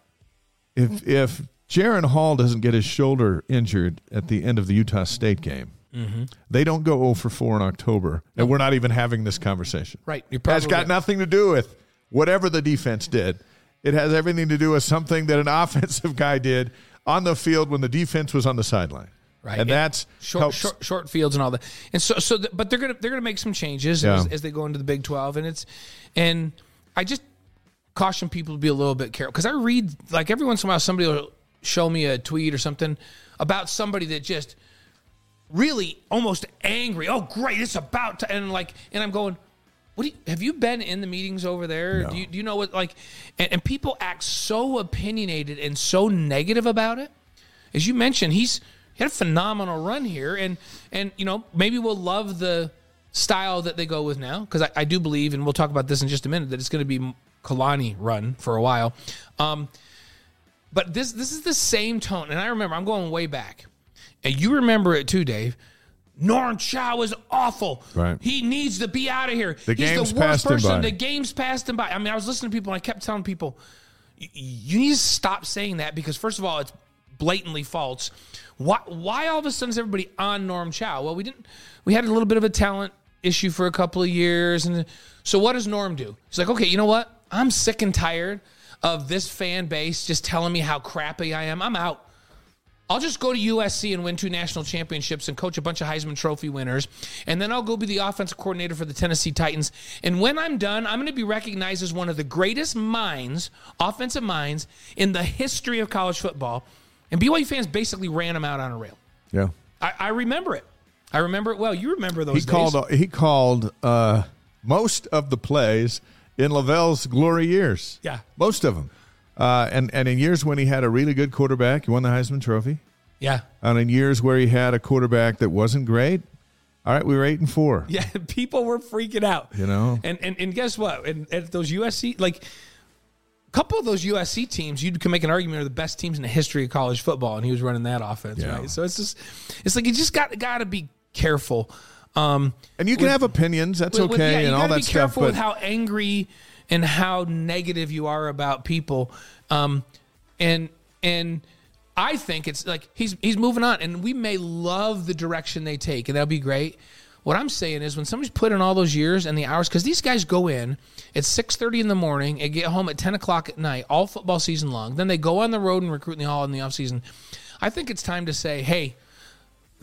if if Jaren Hall doesn't get his shoulder injured at the end of the Utah State game, Mm-hmm. They don't go 0 for 4 in October, and we're not even having this conversation. Right. You're Has got nothing to do with whatever the defense did. It has everything to do with something that an <laughs> offensive guy did on the field when the defense was on the sideline. Right. And that's short, short, short fields and all that. And so, so, th- but they're gonna they're gonna make some changes as, as they go into the Big Twelve, and it's, and I just caution people to be a little bit careful because I read like every once in a while somebody will show me a tweet or something about somebody that just really almost angry. Oh, great! It's about to, and like, and I'm going. What do you, have you been in the meetings over there? Do, you, do you know what like? And, and people act so opinionated and so negative about it. As you mentioned, he's he had a phenomenal run here, and and you know maybe we'll love the style that they go with now because I, I do believe, and we'll talk about this in just a minute, that it's going to be Kalani run for a while. Um, but this this is the same tone, and I remember I'm going way back, and you remember it too, Dave. Norm Chow is awful. Right. He needs to be out of here. The He's game's the worst passed him person. by. The game's passed him by. I mean, I was listening to people and I kept telling people, you need to stop saying that because first of all, it's blatantly false. Why, why all of a sudden is everybody on Norm Chow? Well, we didn't. We had a little bit of a talent issue for a couple of years, and so what does Norm do? He's like, okay, you know what? I'm sick and tired of this fan base just telling me how crappy I am. I'm out. I'll just go to USC and win two national championships and coach a bunch of Heisman Trophy winners. And then I'll go be the offensive coordinator for the Tennessee Titans. And when I'm done, I'm going to be recognized as one of the greatest minds, offensive minds, in the history of college football. And BYU fans basically ran him out on a rail. yeah. I, I remember it. I remember it well. You remember those He days. called he called uh, most of the plays in LaVell's glory years. Yeah. Most of them. Uh, and, and in years when he had a really good quarterback, he won the Heisman Trophy. yeah. And in years where he had a quarterback that wasn't great, all right, we were eight and four. <laughs> Yeah, people were freaking out. You know? And and, and guess what? And at those USC like a couple of those USC teams, you can make an argument are the best teams in the history of college football, and he was running that offense, Yeah. right? So it's just it's like you just got got to be careful. Um, And you can have opinions. That's with- with- okay yeah, you and all that be stuff. careful But with how angry and how negative you are about people. Um, and and I think it's like he's he's moving on, and we may love the direction they take, and that'll be great. What I'm saying is, when somebody's put in all those years and the hours, because these guys go in at 6:30 in the morning and get home at 10 o'clock at night, all football season long. Then they go on the road and recruit in the hall in the offseason. I think it's time to say, hey,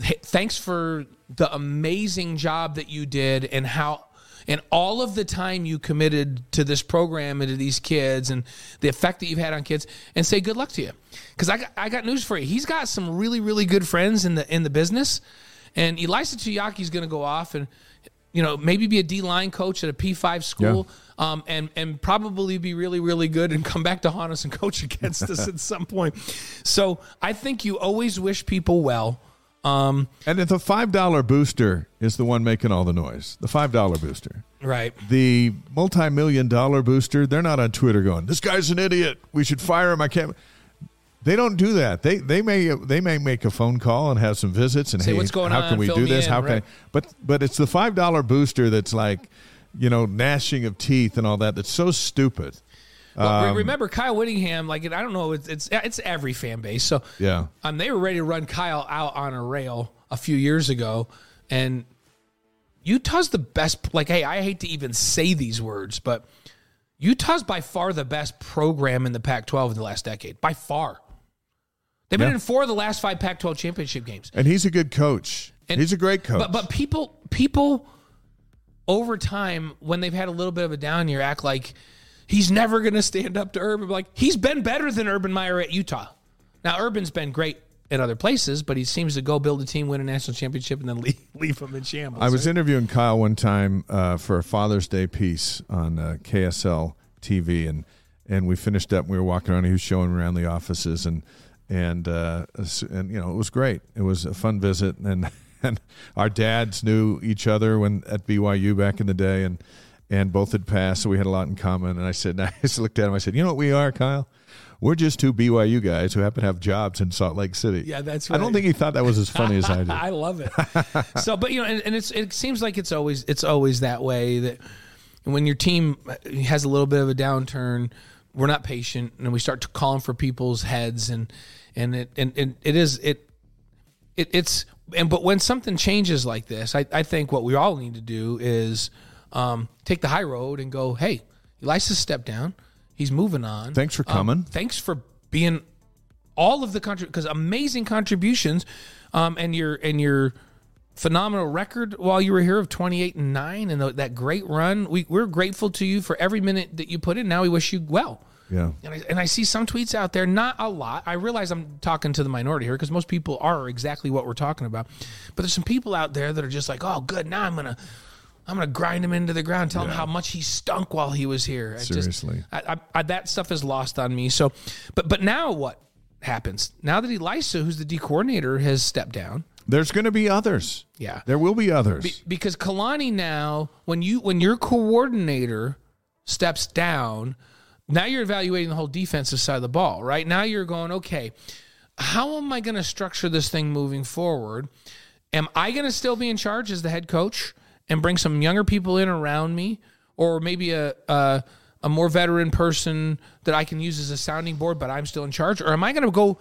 hey, thanks for the amazing job that you did and how and all of the time you committed to this program and to these kids and the effect that you've had on kids and say good luck to you. Because I got, I got news for you. He's got some really really good friends in the in the business. And Ilaisa Tuiaki is going to go off and you know maybe be a D line coach at a P5 school um, and and probably be really really good and come back to haunt us and coach against us at some point. So I think you always wish people well um, and if the five dollar booster is the one making all the noise, the five dollar booster. right The multi million dollar booster, they're not on Twitter going, "This guy's an idiot. We should fire him." I can't. They don't do that. They they may they may make a phone call and have some visits and Say, hey, "What's going how on? can we Fill do this? in," how can? right. I? But but it's the five dollar booster that's like, you know, gnashing of teeth and all that. That's so stupid. Well, re- remember Kyle Whittingham? Like I don't know, it's it's it's every fan base. So Yeah. um, they were ready to run Kyle out on a rail a few years ago, and Utah's the best. Like, hey, I hate to even say these words, but Utah's by far the best program in the Pac-12 in the last decade, by far. They've been Yeah. in four of the last five Pac-12 championship games. And he's a good coach. And- he's a great coach. But but people people over time when they've had a little bit of a down year act like he's never going to stand up to Urban. Like he's been better than Urban Meyer at Utah. Now Urban's been great at other places, but he seems to go build a team, win a national championship, and then <laughs> leave, leave them in shambles. I was interviewing Kyle one time uh, for a Father's Day piece on uh, KSL TV, and and we finished up. and We were walking around. He was showing around the offices, and and uh, and you know it was great. It was a fun visit, and <laughs> and our dads knew each other when at BYU back in the day, and and both had passed, so we had a lot in common. And I said, <laughs> and I just looked at him. I said, you know what we are, Kyle. We're just two BYU guys who happen to have jobs in Salt Lake City. Yeah, that's Right. I don't think he thought that was as <laughs> funny as I did. I love it. <laughs> so, but you know, and, and it's it seems like it's always it's always that way that when your team has a little bit of a downturn, we're not patient and we start to calling for people's heads and and it and, and it is it it, it's and but when something changes like this, I, I think what we all need to do is um, take the high road and go, hey, Ilaisa stepped down. He's moving on. Thanks for Um, coming. thanks for being all of the country because amazing contributions, um, and your and your phenomenal record while you were here of 28 and 9 and the, that great run we, we're grateful to you for every minute that you put in now we wish you well yeah. and I, and I see some tweets out there, not a lot. I realize I'm talking to the minority here because most people are exactly what we're talking about. But there's some people out there that are just like, oh, good. Now I'm gonna, I'm gonna grind him into the ground, tell him how much he stunk while he was here. I just- Seriously. I, I, I, that stuff is lost on me. So, but but now what happens? Now that Ilaisa, who's the D coordinator, has stepped down. There's going to be others. Yeah. There will be others. because Kalani now, when you when your coordinator steps down, now you're evaluating the whole defensive side of the ball, right? Now you're going, okay, how am I going to structure this thing moving forward? Am I going to still be in charge as the head coach and bring some younger people in around me, or maybe a, a a more veteran person that I can use as a sounding board, but I'm still in charge, or am I going to go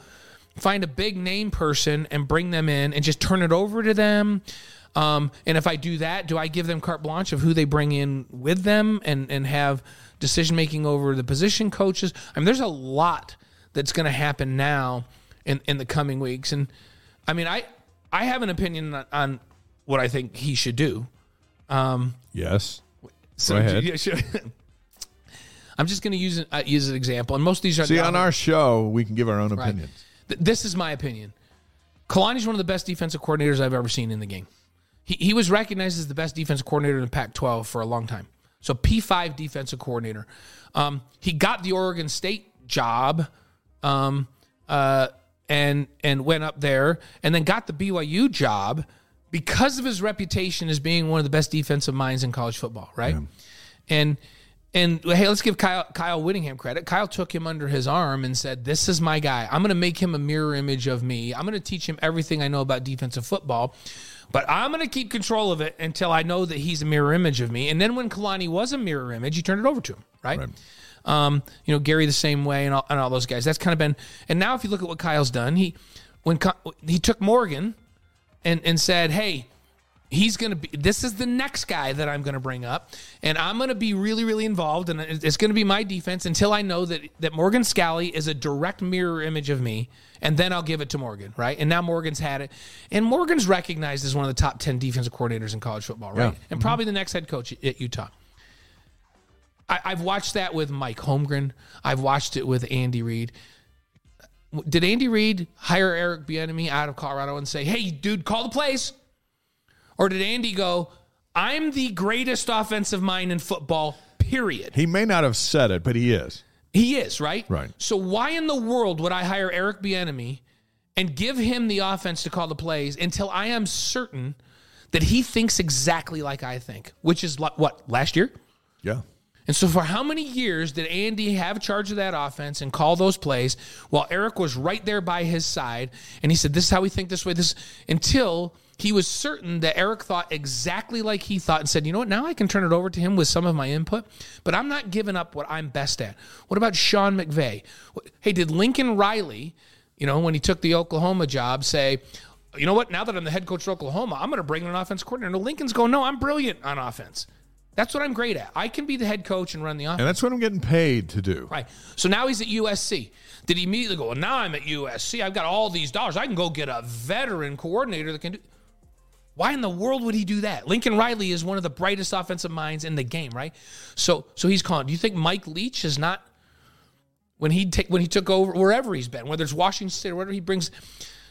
find a big name person and bring them in and just turn it over to them? Um, and if I do that, do I give them carte blanche of who they bring in with them and and have decision making over the position coaches? I mean, there's a lot that's going to happen now in in the coming weeks, and I mean, I I have an opinion on, on what I think he should do. Yes. So Go ahead. <laughs> sure. I'm just going to use it, uh, use an example, and most of these are See, on our show, we can give our own Right. opinions. Th- this is my opinion. Kalani's one of the best defensive coordinators I've ever seen in the game. He, he was recognized as the best defensive coordinator in the Pac 12 for a long time. So, P5 defensive coordinator. Um, he got the Oregon State job um, uh, and, and went up there and then got the BYU job because of his reputation as being one of the best defensive minds in college football, right? And and hey, let's give Kyle Kyle Whittingham credit. Kyle took him under his arm and said, "This is my guy. I'm going to make him a mirror image of me. I'm going to teach him everything I know about defensive football." But I'm going to keep control of it until I know that he's a mirror image of me. And then when Kalani was a mirror image, he turned it over to him, right? Right. Um, you know, Gary the same way, and all, and all those guys. That's kind of been. And now, if you look at what Kyle's done, he when he took Morgan and and said, "Hey, he's going to be this is the next guy that I'm going to bring up and I'm going to be really really involved and it's going to be my defense until I know that that Morgan Scalley is a direct mirror image of me and then I'll give it to Morgan, right? And now Morgan's had it. And Morgan's recognized as one of the top 10 defensive coordinators in college football, right? Yeah. And mm-hmm. probably the next head coach at Utah. I, I've watched that with Mike Holmgren. I've watched it with Andy Reid. Did Andy Reid hire Eric Bieniemy out of Colorado and say, "Hey, dude, call the plays"? Or did Andy go, "I'm the greatest offensive mind in football"? Period. He may not have said it, but he is. He is right. Right. So why in the world would I hire Eric Bieniemy and give him the offense to call the plays until I am certain that he thinks exactly like I think, which is what last year? Yeah. And so, for how many years did Andy have charge of that offense and call those plays while Eric was right there by his side? And he said, This is how we think this way, this until he was certain that Eric thought exactly like he thought and said, You know what? Now I can turn it over to him with some of my input, but I'm not giving up what I'm best at. What about Sean McVay? Hey, did Lincoln Riley, you know, when he took the Oklahoma job, say, you know what? Now that I'm the head coach of Oklahoma, I'm going to bring in an offense coordinator. No, Lincoln's going, no, I'm brilliant on offense. That's what I'm great at. I can be the head coach and run the offense. And that's what I'm getting paid to do. Right. So now he's at USC. Did he immediately go, well, now I'm at USC. I've got all these dollars. I can go get a veteran coordinator that can do. Why in the world would he do that? Lincoln Riley is one of the brightest offensive minds in the game, right? So so he's calling. Do you think Mike Leach is not when he take when he took over wherever he's been, whether it's Washington State or whatever he brings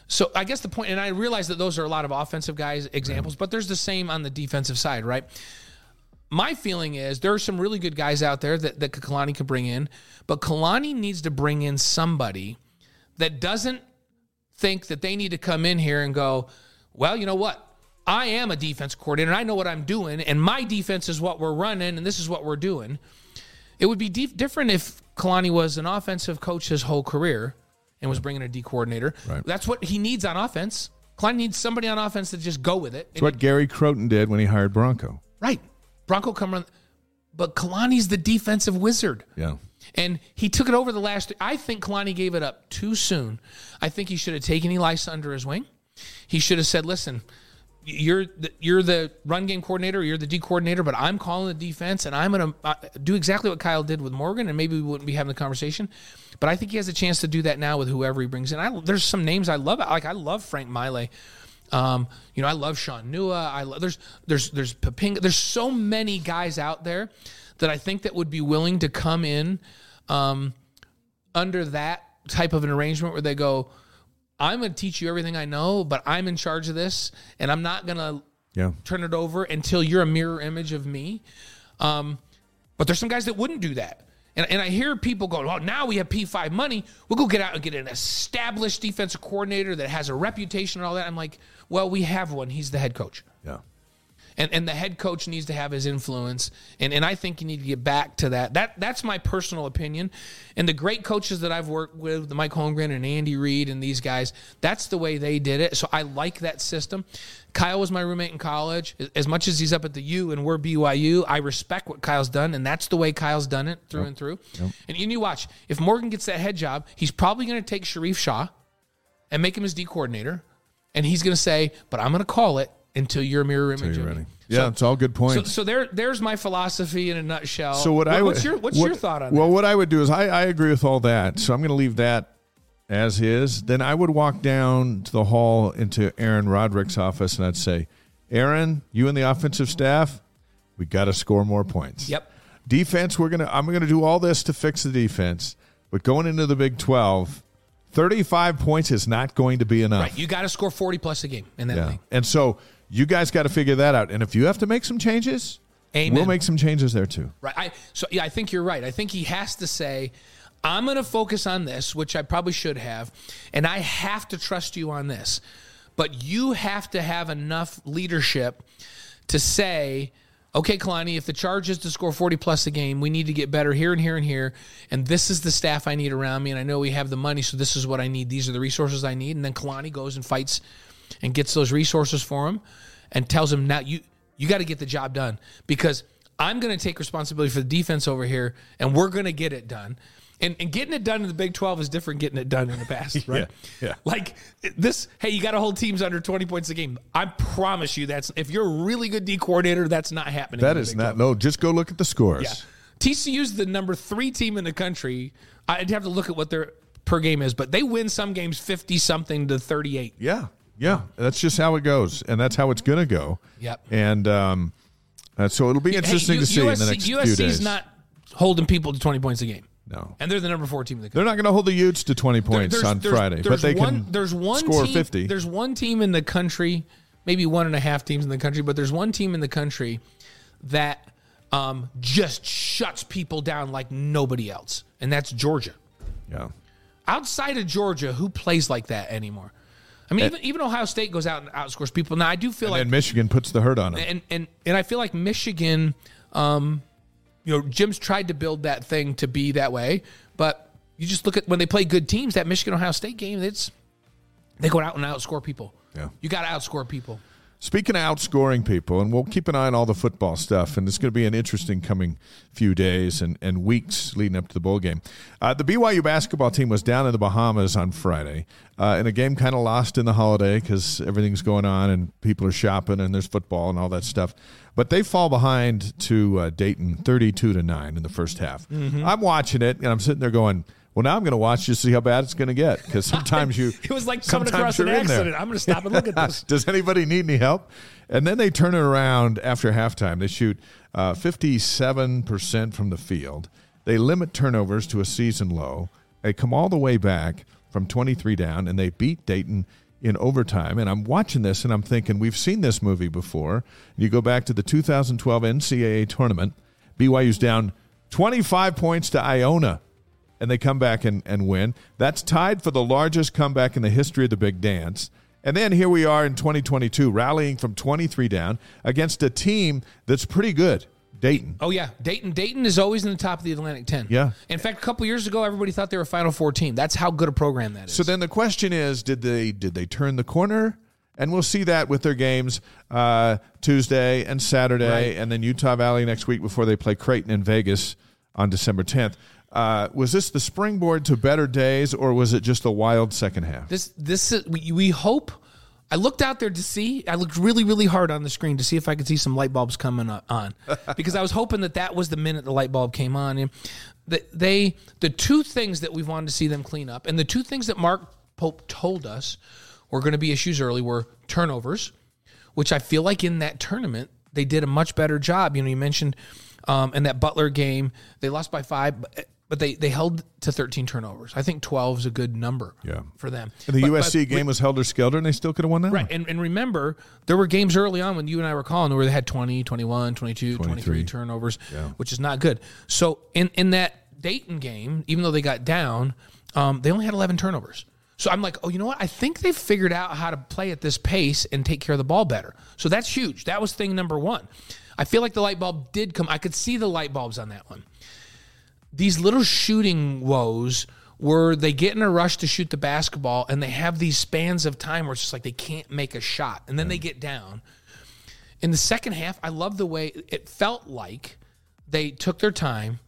so I guess the point, and I realize that those are a lot of offensive guys examples, but there's the same on the defensive side, right? My feeling is there are some really good guys out there that, that Kalani could bring in, but Kalani needs to bring in somebody that doesn't think that they need to come in here and go, well, you know what? I am a defense coordinator. I know what I'm doing, and my defense is what we're running, and this is what we're doing. It would be dif- different if Kalani was an offensive coach his whole career and was bringing a D coordinator. Right. That's what he needs on offense. Kalani needs somebody on offense to just go with it. It's what Gary Crowton did when he hired Bronco. Right. Bronco come run. But Kalani's the defensive wizard. Yeah. And he took it over the last. I think Kalani gave it up too soon. I think he should have taken Ilaisa under his wing. He should have said, "Listen, you're the, you're the run game coordinator, you're the D coordinator, but I'm calling the defense, and I'm going to uh, do exactly what Kyle did with Morgan, and maybe we wouldn't be having the conversation. But I think he has a chance to do that now with whoever he brings in. I, there's some names I love, like I love Frank Maile. Um, you know, I love Shaun Nua. I love, there's there's there's Poppinga. There's so many guys out there that I think that would be willing to come in um, under that type of an arrangement where they go, I'm going to teach you everything I know, but I'm in charge of this, and I'm not going to Yeah. turn it over until you're a mirror image of me. Um, but there's some guys that wouldn't do that. And, and I hear people going, well, now we have P5 money. We'll go get out and get an established defensive coordinator that has a reputation and all that. I'm like, well, we have one. He's the head coach. Yeah. And, and the head coach needs to have his influence. And, and I think you need to get back to that. That That's my personal opinion. And the great coaches that I've worked with, the Mike Holmgren and Andy Reid and these guys, that's the way they did it. So I like that system. Kyle was my roommate in college. As much as he's up at the U and we're BYU, I respect what Kyle's done. And that's the way Kyle's done it through and through. And you, watch, if Morgan gets that head job, he's probably going to take Sharrieff Shah and make him his D coordinator. And he's going to say, but I'm going to call it until you're a mirror image You're of me. ready. Yeah, it's all good points. so there, there's my philosophy in a nutshell. So what I would, what's your what's what- your thought on that? well, that? what I would do is I, I agree with all that. So I'm going to leave that as is. Then I would walk down to the hall into Aaron Roderick's office and I'd say, Aaron, you and the offensive staff, we got to score more points. Yep. Defense, we're gonna. I'm going to do all this to fix the defense, but going into the Big 12, 35 points is not going to be enough. Right, you got to score 40 plus a game in that Yeah. league. And so you guys got to figure that out. And if you have to make some changes, Amen. we'll make some changes there too. Right. I, so yeah, I think you're right. I think he has to say, "I'm going to focus on this," which I probably should have, and I have to trust you on this. But you have to have enough leadership to say, "Okay, Kalani, if the charge is to score 40 plus a game, we need to get better here and here and here, and this is the staff I need around me, and I know we have the money, so this is what I need. These are the resources I need." And then Kalani goes and fights and gets those resources for him, and tells him, "Now you." You got to get the job done because I'm going to take responsibility for the defense over here, and we're going to get it done. And, and getting it done in the Big 12 is different getting it done in the past, <laughs> right? Yeah, yeah. Like this, hey, you got to hold teams under 20 points a game. I promise you that's if you're a really good D coordinator, that's not happening. That is not 12. no. Just go look at the scores. Yeah. TCU's the number three team in the country. I'd have to look at what their per game is, but they win some games 50 something to 38. Yeah, yeah. That's just how it goes, and that's how it's going to go. Yep. And um, uh, so it'll be interesting Hey, to see U- in the next few USC's days. not holding people to 20 points a game. No, And they're the number four team in the country. they're not going to hold the Utes to twenty points There's- on there's- Friday, but they one, can. there's one score team, fifty. There's one team in the country, maybe one and a half teams in the country, but there's one team in the country that um, just shuts people down like nobody else, and that's Georgia. yeah, Outside of Georgia, who plays like that anymore? I mean, even, even Ohio State goes out and outscores people. Now, I do feel like and Michigan puts the hurt on them. and and and I feel like Michigan, um, you know, Jim's tried to build that thing to be that way, but you just look at when they play good teams. That Michigan Ohio State game, it's they go out and outscore people. Yeah. you got to outscore people. Speaking of outscoring people, and we'll keep an eye on all the football stuff, and it's going to be an interesting coming few days and, and weeks leading up to the bowl game. Uh, the BYU basketball team was down in the Bahamas on Friday uh, in a game kind of lost in the holiday because everything's going on and people are shopping and there's football and all that stuff. But they fall behind to uh, Dayton 32 to 9 in the first half. I'm watching it, and I'm sitting there going, well, now I'm going to watch just to see how bad it's going to get because <laughs> sometimes you. It was like coming across an accident. I'm going to stop and look at <laughs> this. Does anybody need any help? And then they turn it around after halftime. They shoot uh, 57% from the field. They limit turnovers to a season low. They come all the way back from 23 down, and they beat Dayton in overtime. And I'm watching this, and I'm thinking, we've seen this movie before. You go back to the 2012 NCAA tournament. BYU's down 25 points to Iona and they come back and, and win. That's tied for the largest comeback in the history of the big dance. And then here we are in 2022, rallying from 23 down against a team that's pretty good, Dayton. Oh yeah, Dayton. Dayton is always in the top of the Atlantic Ten. Yeah. In fact, a couple years ago, everybody thought they were a Final Four team. That's how good a program that is. So then the question is, did they did they turn the corner? And we'll see that with their games uh, Tuesday and Saturday, Right. and then Utah Valley next week before they play Creighton in Vegas on December 10th. Uh, was this the springboard to better days, or was it just a wild second half? This this is we, we hope I looked out there to see. I looked really, really hard on the screen to see if I could see some light bulbs coming on, <laughs> because I was hoping that that was the minute the light bulb came on. And the, they, the two things that we wanted to see them clean up, and the two things that Mark Pope told us were going to be issues early were turnovers, which I feel like in that tournament they did a much better job. You know, you mentioned um, in that Butler game they lost by five. But, but they, they held to 13 turnovers. I think 12 is a good number Yeah. for them. And the But- USC but- game was helter skelter, and they still could have won that. Right. And, and remember, there were games early on when you and I were calling where they had 20, 21, 22, 23 23. turnovers, which is not good. So in, in that Dayton game, even though they got down, um, they only had 11 turnovers. So I'm like, oh, you know what? I think they've figured out how to play at this pace and take care of the ball better. So that's huge. That was thing number one. I feel like the light bulb did come. I could see the light bulbs on that one these little shooting woes where they get in a rush to shoot the basketball and they have these spans of time where it's just like they can't make a shot and then they mm. get down. In the second half, I love the way it felt like they took their time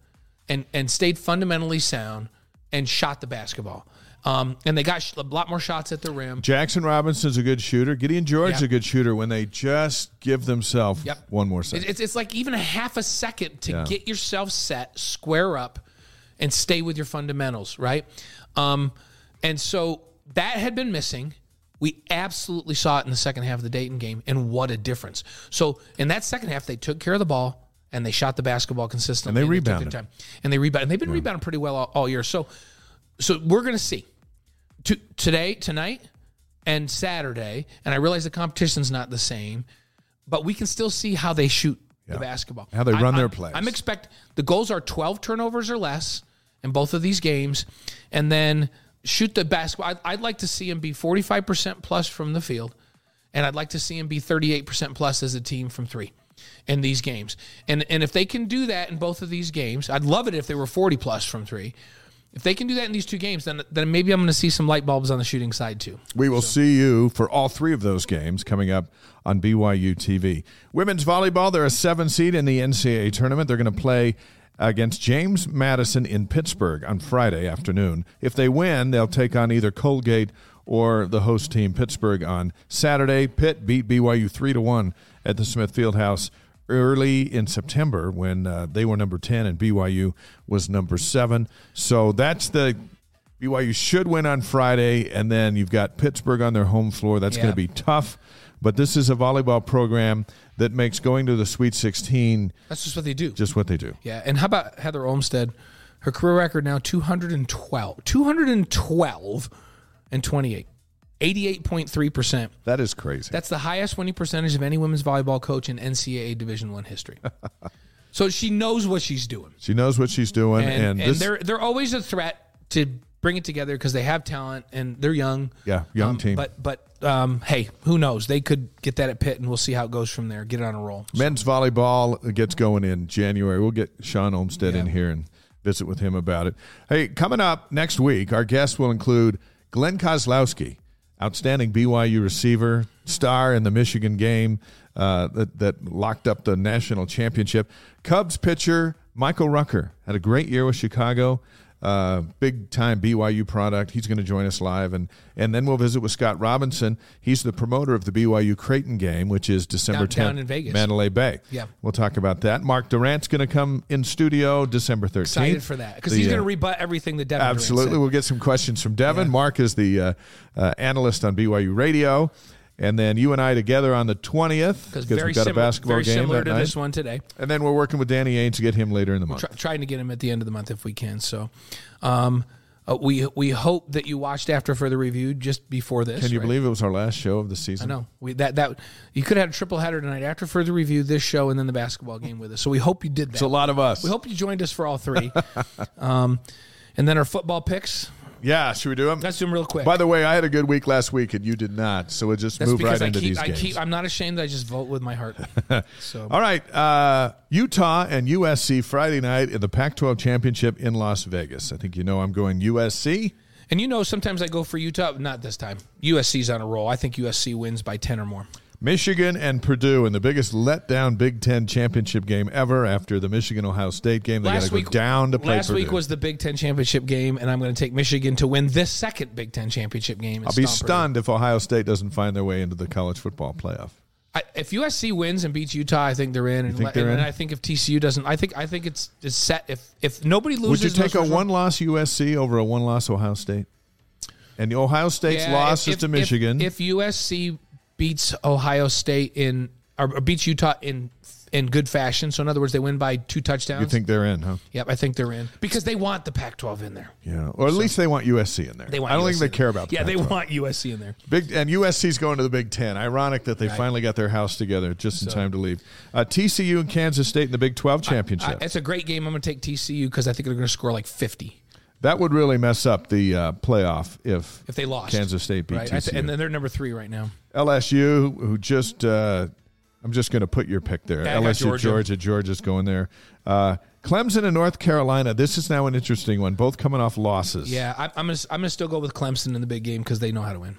and and stayed fundamentally sound and shot the basketball. Um, and they got sh- a lot more shots at the rim. Jaxson Robinson's a good shooter. Gideon George is a good shooter when they just give themselves Yep. one more second. It's, it's like even a half a second to Yeah. get yourself set, square up, and stay with your fundamentals, right? Um, and so that had been missing. We absolutely saw it in the second half of the Dayton game, and what a difference. So in that second half, they took care of the ball and they shot the basketball consistently. And they rebounded. time. And they rebound. And they've been rebounding pretty well all, all year. So, so we're going to see to, today, tonight, and Saturday. And I realize the competition's not the same, but we can still see how they shoot the basketball, How they run I- their plays. I'm expect the goals are 12 turnovers or less in both of these games, and then shoot the basketball. I'd, I'd like to see them be 45 percent plus from the field, and I'd like to see them be 38 percent plus as a team from three in these games. And and if they can do that in both of these games, I'd love it if they were 40 plus from three. If they can do that in these two games, then then maybe I'm going to see some light bulbs on the shooting side too. We will see you for all three of those games coming up on BYU TV. Women's volleyball, they're a seven seed in the NCAA tournament. They're going to play against James Madison in Pittsburgh on Friday afternoon. If they win, they'll take on either Colgate or the host team Pittsburgh on Saturday. Pitt beat BYU 3 to 1 at the Smith Fieldhouse early in September when uh, they were number 10 and BYU was number 7. So that's the BYU should win on Friday, and then you've got Pittsburgh on their home floor. That's Yeah. going to be tough. But this is a volleyball program that makes going to the Sweet 16 That's just what they do. just what they do. Yeah, and how about Heather Olmstead? Her career record now 212. 212 and 28. 88.3%. That is crazy. That's the highest winning percentage of any women's volleyball coach in NCAA Division 1 history. <laughs> so she knows what she's doing. she knows what she's doing, And, and, and, this, they're they're always a threat to bring it together because they have talent and they're young. yeah, young Um, team. But but um, hey, who knows? They could get that at Pitt, and we'll see how it goes from there. Get it on a roll. Men's volleyball gets going in January. We'll get Shawn Olmstead in here and visit with him about it. Hey, coming up next week, our guests will include Glenn Kozlowski, outstanding BYU receiver, star in the Michigan game uh, that, that locked up the national championship. Cubs pitcher Michael Rucker had a great year with Chicago. Uh, big time BYU product. He's going to join us live, and and then we'll visit with Scott Robinson. He's the promoter of the BYU Creighton game, which is December Down- 10th down in Vegas. Mandalay Bay. Yeah. We'll talk about that. Mark Durrant's going to come in studio December 13th. Excited for that because he's going uh, to rebut everything that Devin Absolutely. We'll get some questions from Devin. Mark is the uh, uh, analyst on BYU Radio. And then you and I together on the 20th Because we've got similar, a basketball very game similar that to night. this one today. And then we're working with Danny Ainge to get him later in the month. Try, trying to get him at the end of the month if we can. So, um, uh, we we hope that you watched after further review just before this. Can you right? believe it was our last show of the season? I know we that that you could have had a triple header tonight after further review, this show, and then the basketball game with us. So we hope you did that. It's a lot of us. We hope you joined us for all three. <laughs> um, and then our football picks. Yeah, should we do them? Let's do them real quick. By the way, I had a good week last week and you did not. So we'll just That's move right I into keep these I games. keep I'm not ashamed. I just vote with my heart. <laughs> So All right, uh, Utah and USC Friday night in the Pac-12 championship in Las Vegas. I think you know I'm going USC. and you know sometimes I go for Utah. Not this time. USC's on a roll. I think USC wins by ten or more. Michigan and Purdue in the biggest letdown Big Ten championship game ever after the Michigan Ohio State game. They got to go down to play Last Purdue. week was the Big Ten championship game, and I'm going to take Michigan to win this second Big Ten championship game. I'll be stomp Purdue. stunned if Ohio State doesn't find their way into the college football playoff. I, if USC wins and beats Utah, I think they're in. And, think they're and, in? I think if TCU doesn't, I think I think it's, it's set. If if nobody loses, Would you take a one-loss USC over a one-loss Ohio State? And the Ohio State's Yeah, loss if- is to if- Michigan. If, USC beats Ohio State in or, or beats Utah in in good fashion, so in other words, they win by two touchdowns. you think they're in, huh? Yep, I think they're in because they want the Pac-12 in there. Yeah, or at least they want USC in there. They want. I don't USC think they care about. The Yeah, they Pac-12. want USC in there. Big and USC's going to the Big Ten. Ironic that they Right. finally got their house together just in time to leave. Uh, TCU and Kansas State in the Big Twelve championship. I, it's a great game. I'm going to take TCU because I think they're going to score like 50 that would really mess up the uh, playoff if if they lost. Kansas State beat right? TCU. and then they're number three right now. LSU, who just uh, I'm just going to put your pick there. Yeah, LSU, Georgia. Georgia, Georgia's going there. Uh, Clemson and North Carolina. This is now an interesting one. Both coming off losses. Yeah, I, I'm going to I'm going to still go with Clemson in the big game because they know how to win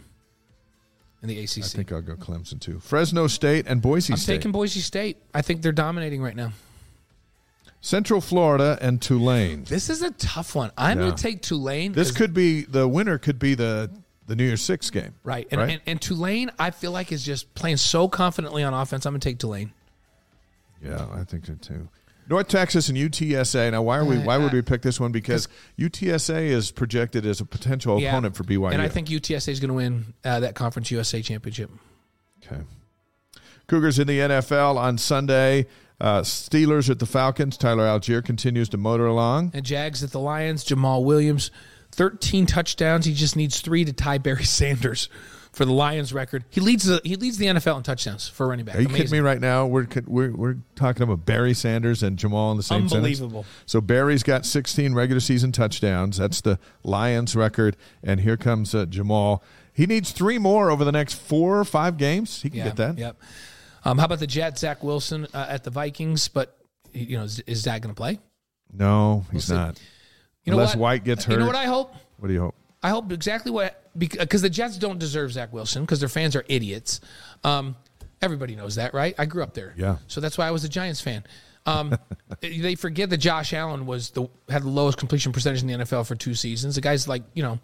in the ACC. I think I'll go Clemson too. Fresno State and Boise I'm State. taking Boise State. I think they're dominating right now. Central Florida and Tulane. This is a tough one. I'm Yeah. going to take Tulane. This could be the winner. Could be the the New Year's Six game. right, and, right? And, and Tulane, I feel like is just playing so confidently on offense. I'm going to take Tulane. Yeah, I think so too. North Texas and UTSA. Now, why are we? Why would we pick this one? Because UTSA is projected as a potential Yeah. opponent for BYU. And I think UTSA is going to win uh, that Conference USA championship. Okay. Cougars in the NFL on Sunday. Uh, Steelers at the Falcons. Tyler Allgeier continues to motor along. And Jags at the Lions. Jamaal Williams, 13 touchdowns. He just needs three to tie Barry <laughs> Sanders for the Lions record. He leads the he leads the NFL in touchdowns for a running back. Are you Amazing. kidding me right now? We're, we're we're talking about Barry Sanders and Jamaal in the same sentence. Unbelievable. So Barry's got 16 regular season touchdowns. That's the Lions record. And here comes uh, Jamaal. He needs three more over the next four or five games. He can Yeah, get that. Yep. Um, how about the Jets? Zach Wilson uh, at the Vikings, but you know, is, is Zach going to play? No, he's see. not. You know Unless what? White gets hurt. You know what I hope? What do you hope? I hope exactly what because the Jets don't deserve Zach Wilson because their fans are idiots. Um, everybody knows that, right? I grew up there, Yeah. So that's why I was a Giants fan. Um, <laughs> they forget that Josh Allen was the had the lowest completion percentage in the NFL for two seasons. The guy's like you know,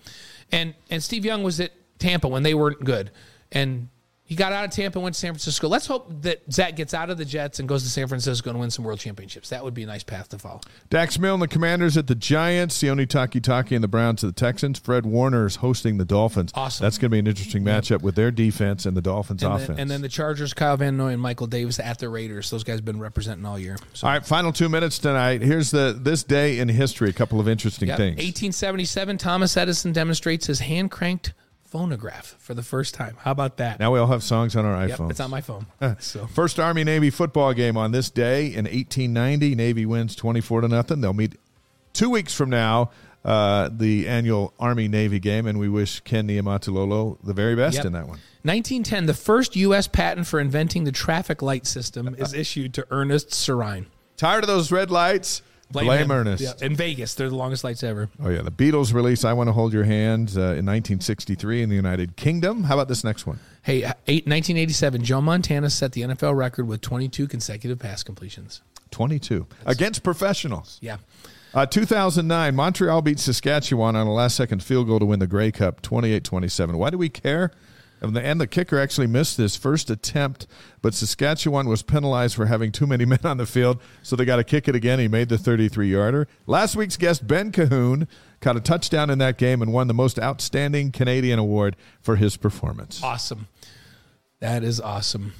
and and Steve Young was at Tampa when they weren't good, and he got out of Tampa and went to San Francisco. Let's hope that Zach gets out of the Jets and goes to San Francisco and wins some world championships. That would be a nice path to follow. Dax Milne, the Commanders at the Giants. Sione Takitaki and the Browns at the Texans. Fred Warner is hosting the Dolphins. Awesome. That's going to be an interesting matchup with their defense and the Dolphins' And offense. then, and then the Chargers, Kyle Van Noy and Michael Davis at the Raiders. Those guys have been representing all year. So. All right, final two minutes tonight. Here's the this day in history. A couple of interesting Yep. things. 1877, Thomas Edison demonstrates his hand cranked phonograph for the first time. How about that? Now we all have songs on our yep, iPhones. it's on my phone. <laughs> so First Army Navy football game on this day in 1890. Navy wins 24 to nothing. They'll meet two weeks from now. Uh, the annual Army Navy game, and we wish Ken Niumatalolo the very best Yep. in that one. 1910, the first U.S. patent for inventing the traffic light system is issued to Ernest Sirrine. Tired of those red lights? Blame, him. Ernest. Yeah, In Vegas, they're the longest lights ever. Oh yeah, the Beatles released "I Want to Hold Your Hand" uh, in 1963 in the United Kingdom. How about this next one? Hey, uh, eight, 1987, Joe Montana set the NFL record with 22 consecutive pass completions. 22 against professionals. Yeah. Uh, 2009, Montreal beat Saskatchewan on a last-second field goal to win the Grey Cup, 28-27. Why do we care? And the, and the kicker actually missed his first attempt, but Saskatchewan was penalized for having too many <laughs> men on the field, so they got to kick it again. He made the 33-yarder. Last week's guest, Ben Cahoon, caught a touchdown in that game and won the most outstanding Canadian award for his performance. Awesome. That is awesome.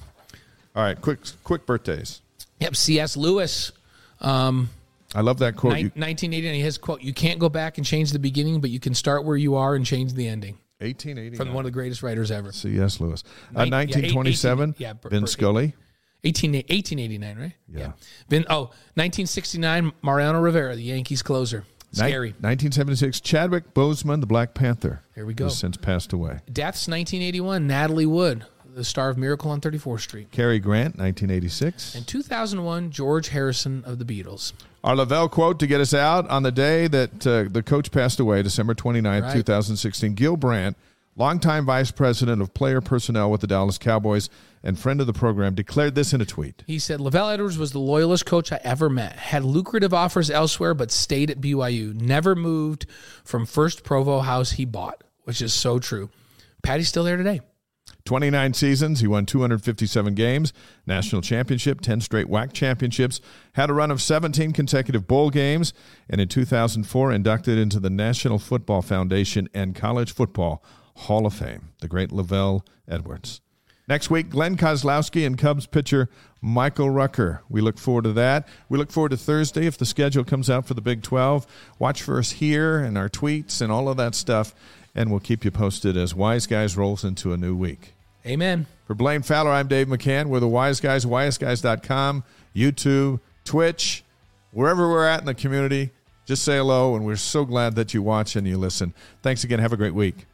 All right, quick quick birthdays. Yep. C.S. Lewis. Um, I love that quote. You- 1980, his quote: "You can't go back and change the beginning, but you can start where you are and change the ending." 1880. From one of the greatest writers ever. C.S. Lewis. Uh, Nin- yeah, 1927, 18 yeah, Vin Scully. 18, 1889, right? Yeah. Then oh, 1969, Mariano Rivera, the Yankees closer. Scary. 1976, Chadwick Boseman, the Black Panther. Here we go. Who's since passed away. Deaths 1981, Natalie Wood, the star of Miracle on 34th Street. Cary Grant, 1986. And 2001, George Harrison of the Beatles. Our LaVell quote to get us out on the day that uh, the coach passed away, December 29th, Right. 2016. Gil Brandt longtime vice president of player personnel with the Dallas Cowboys and friend of the program, declared this in a tweet. He said, LaVell Edwards was the loyalist coach I ever met. Had lucrative offers elsewhere, but stayed at BYU. Never moved from first Provo house he bought, which is so true. Patti's still there today. 29 seasons. He won 257 games, national championship, 10 straight WAC championships, had a run of 17 consecutive bowl games, and in 2004 inducted into the National Football Foundation and College Football Hall of Fame. The great LaVell Edwards. Next week, Glenn Kozlowski and Cubs pitcher Michael Rucker. We look forward to that. We look forward to Thursday if the schedule comes out for the Big 12. Watch for us here and our tweets and all of that stuff, and we'll keep you posted as Wise Guys rolls into a new week. Amen. For Blaine Fowler, I'm Dave McCann. We're the Wise Guys, wiseguys.com, YouTube, Twitch, wherever we're at in the community. Just say hello, and we're so glad that you watch and you listen. Thanks again. Have a great week.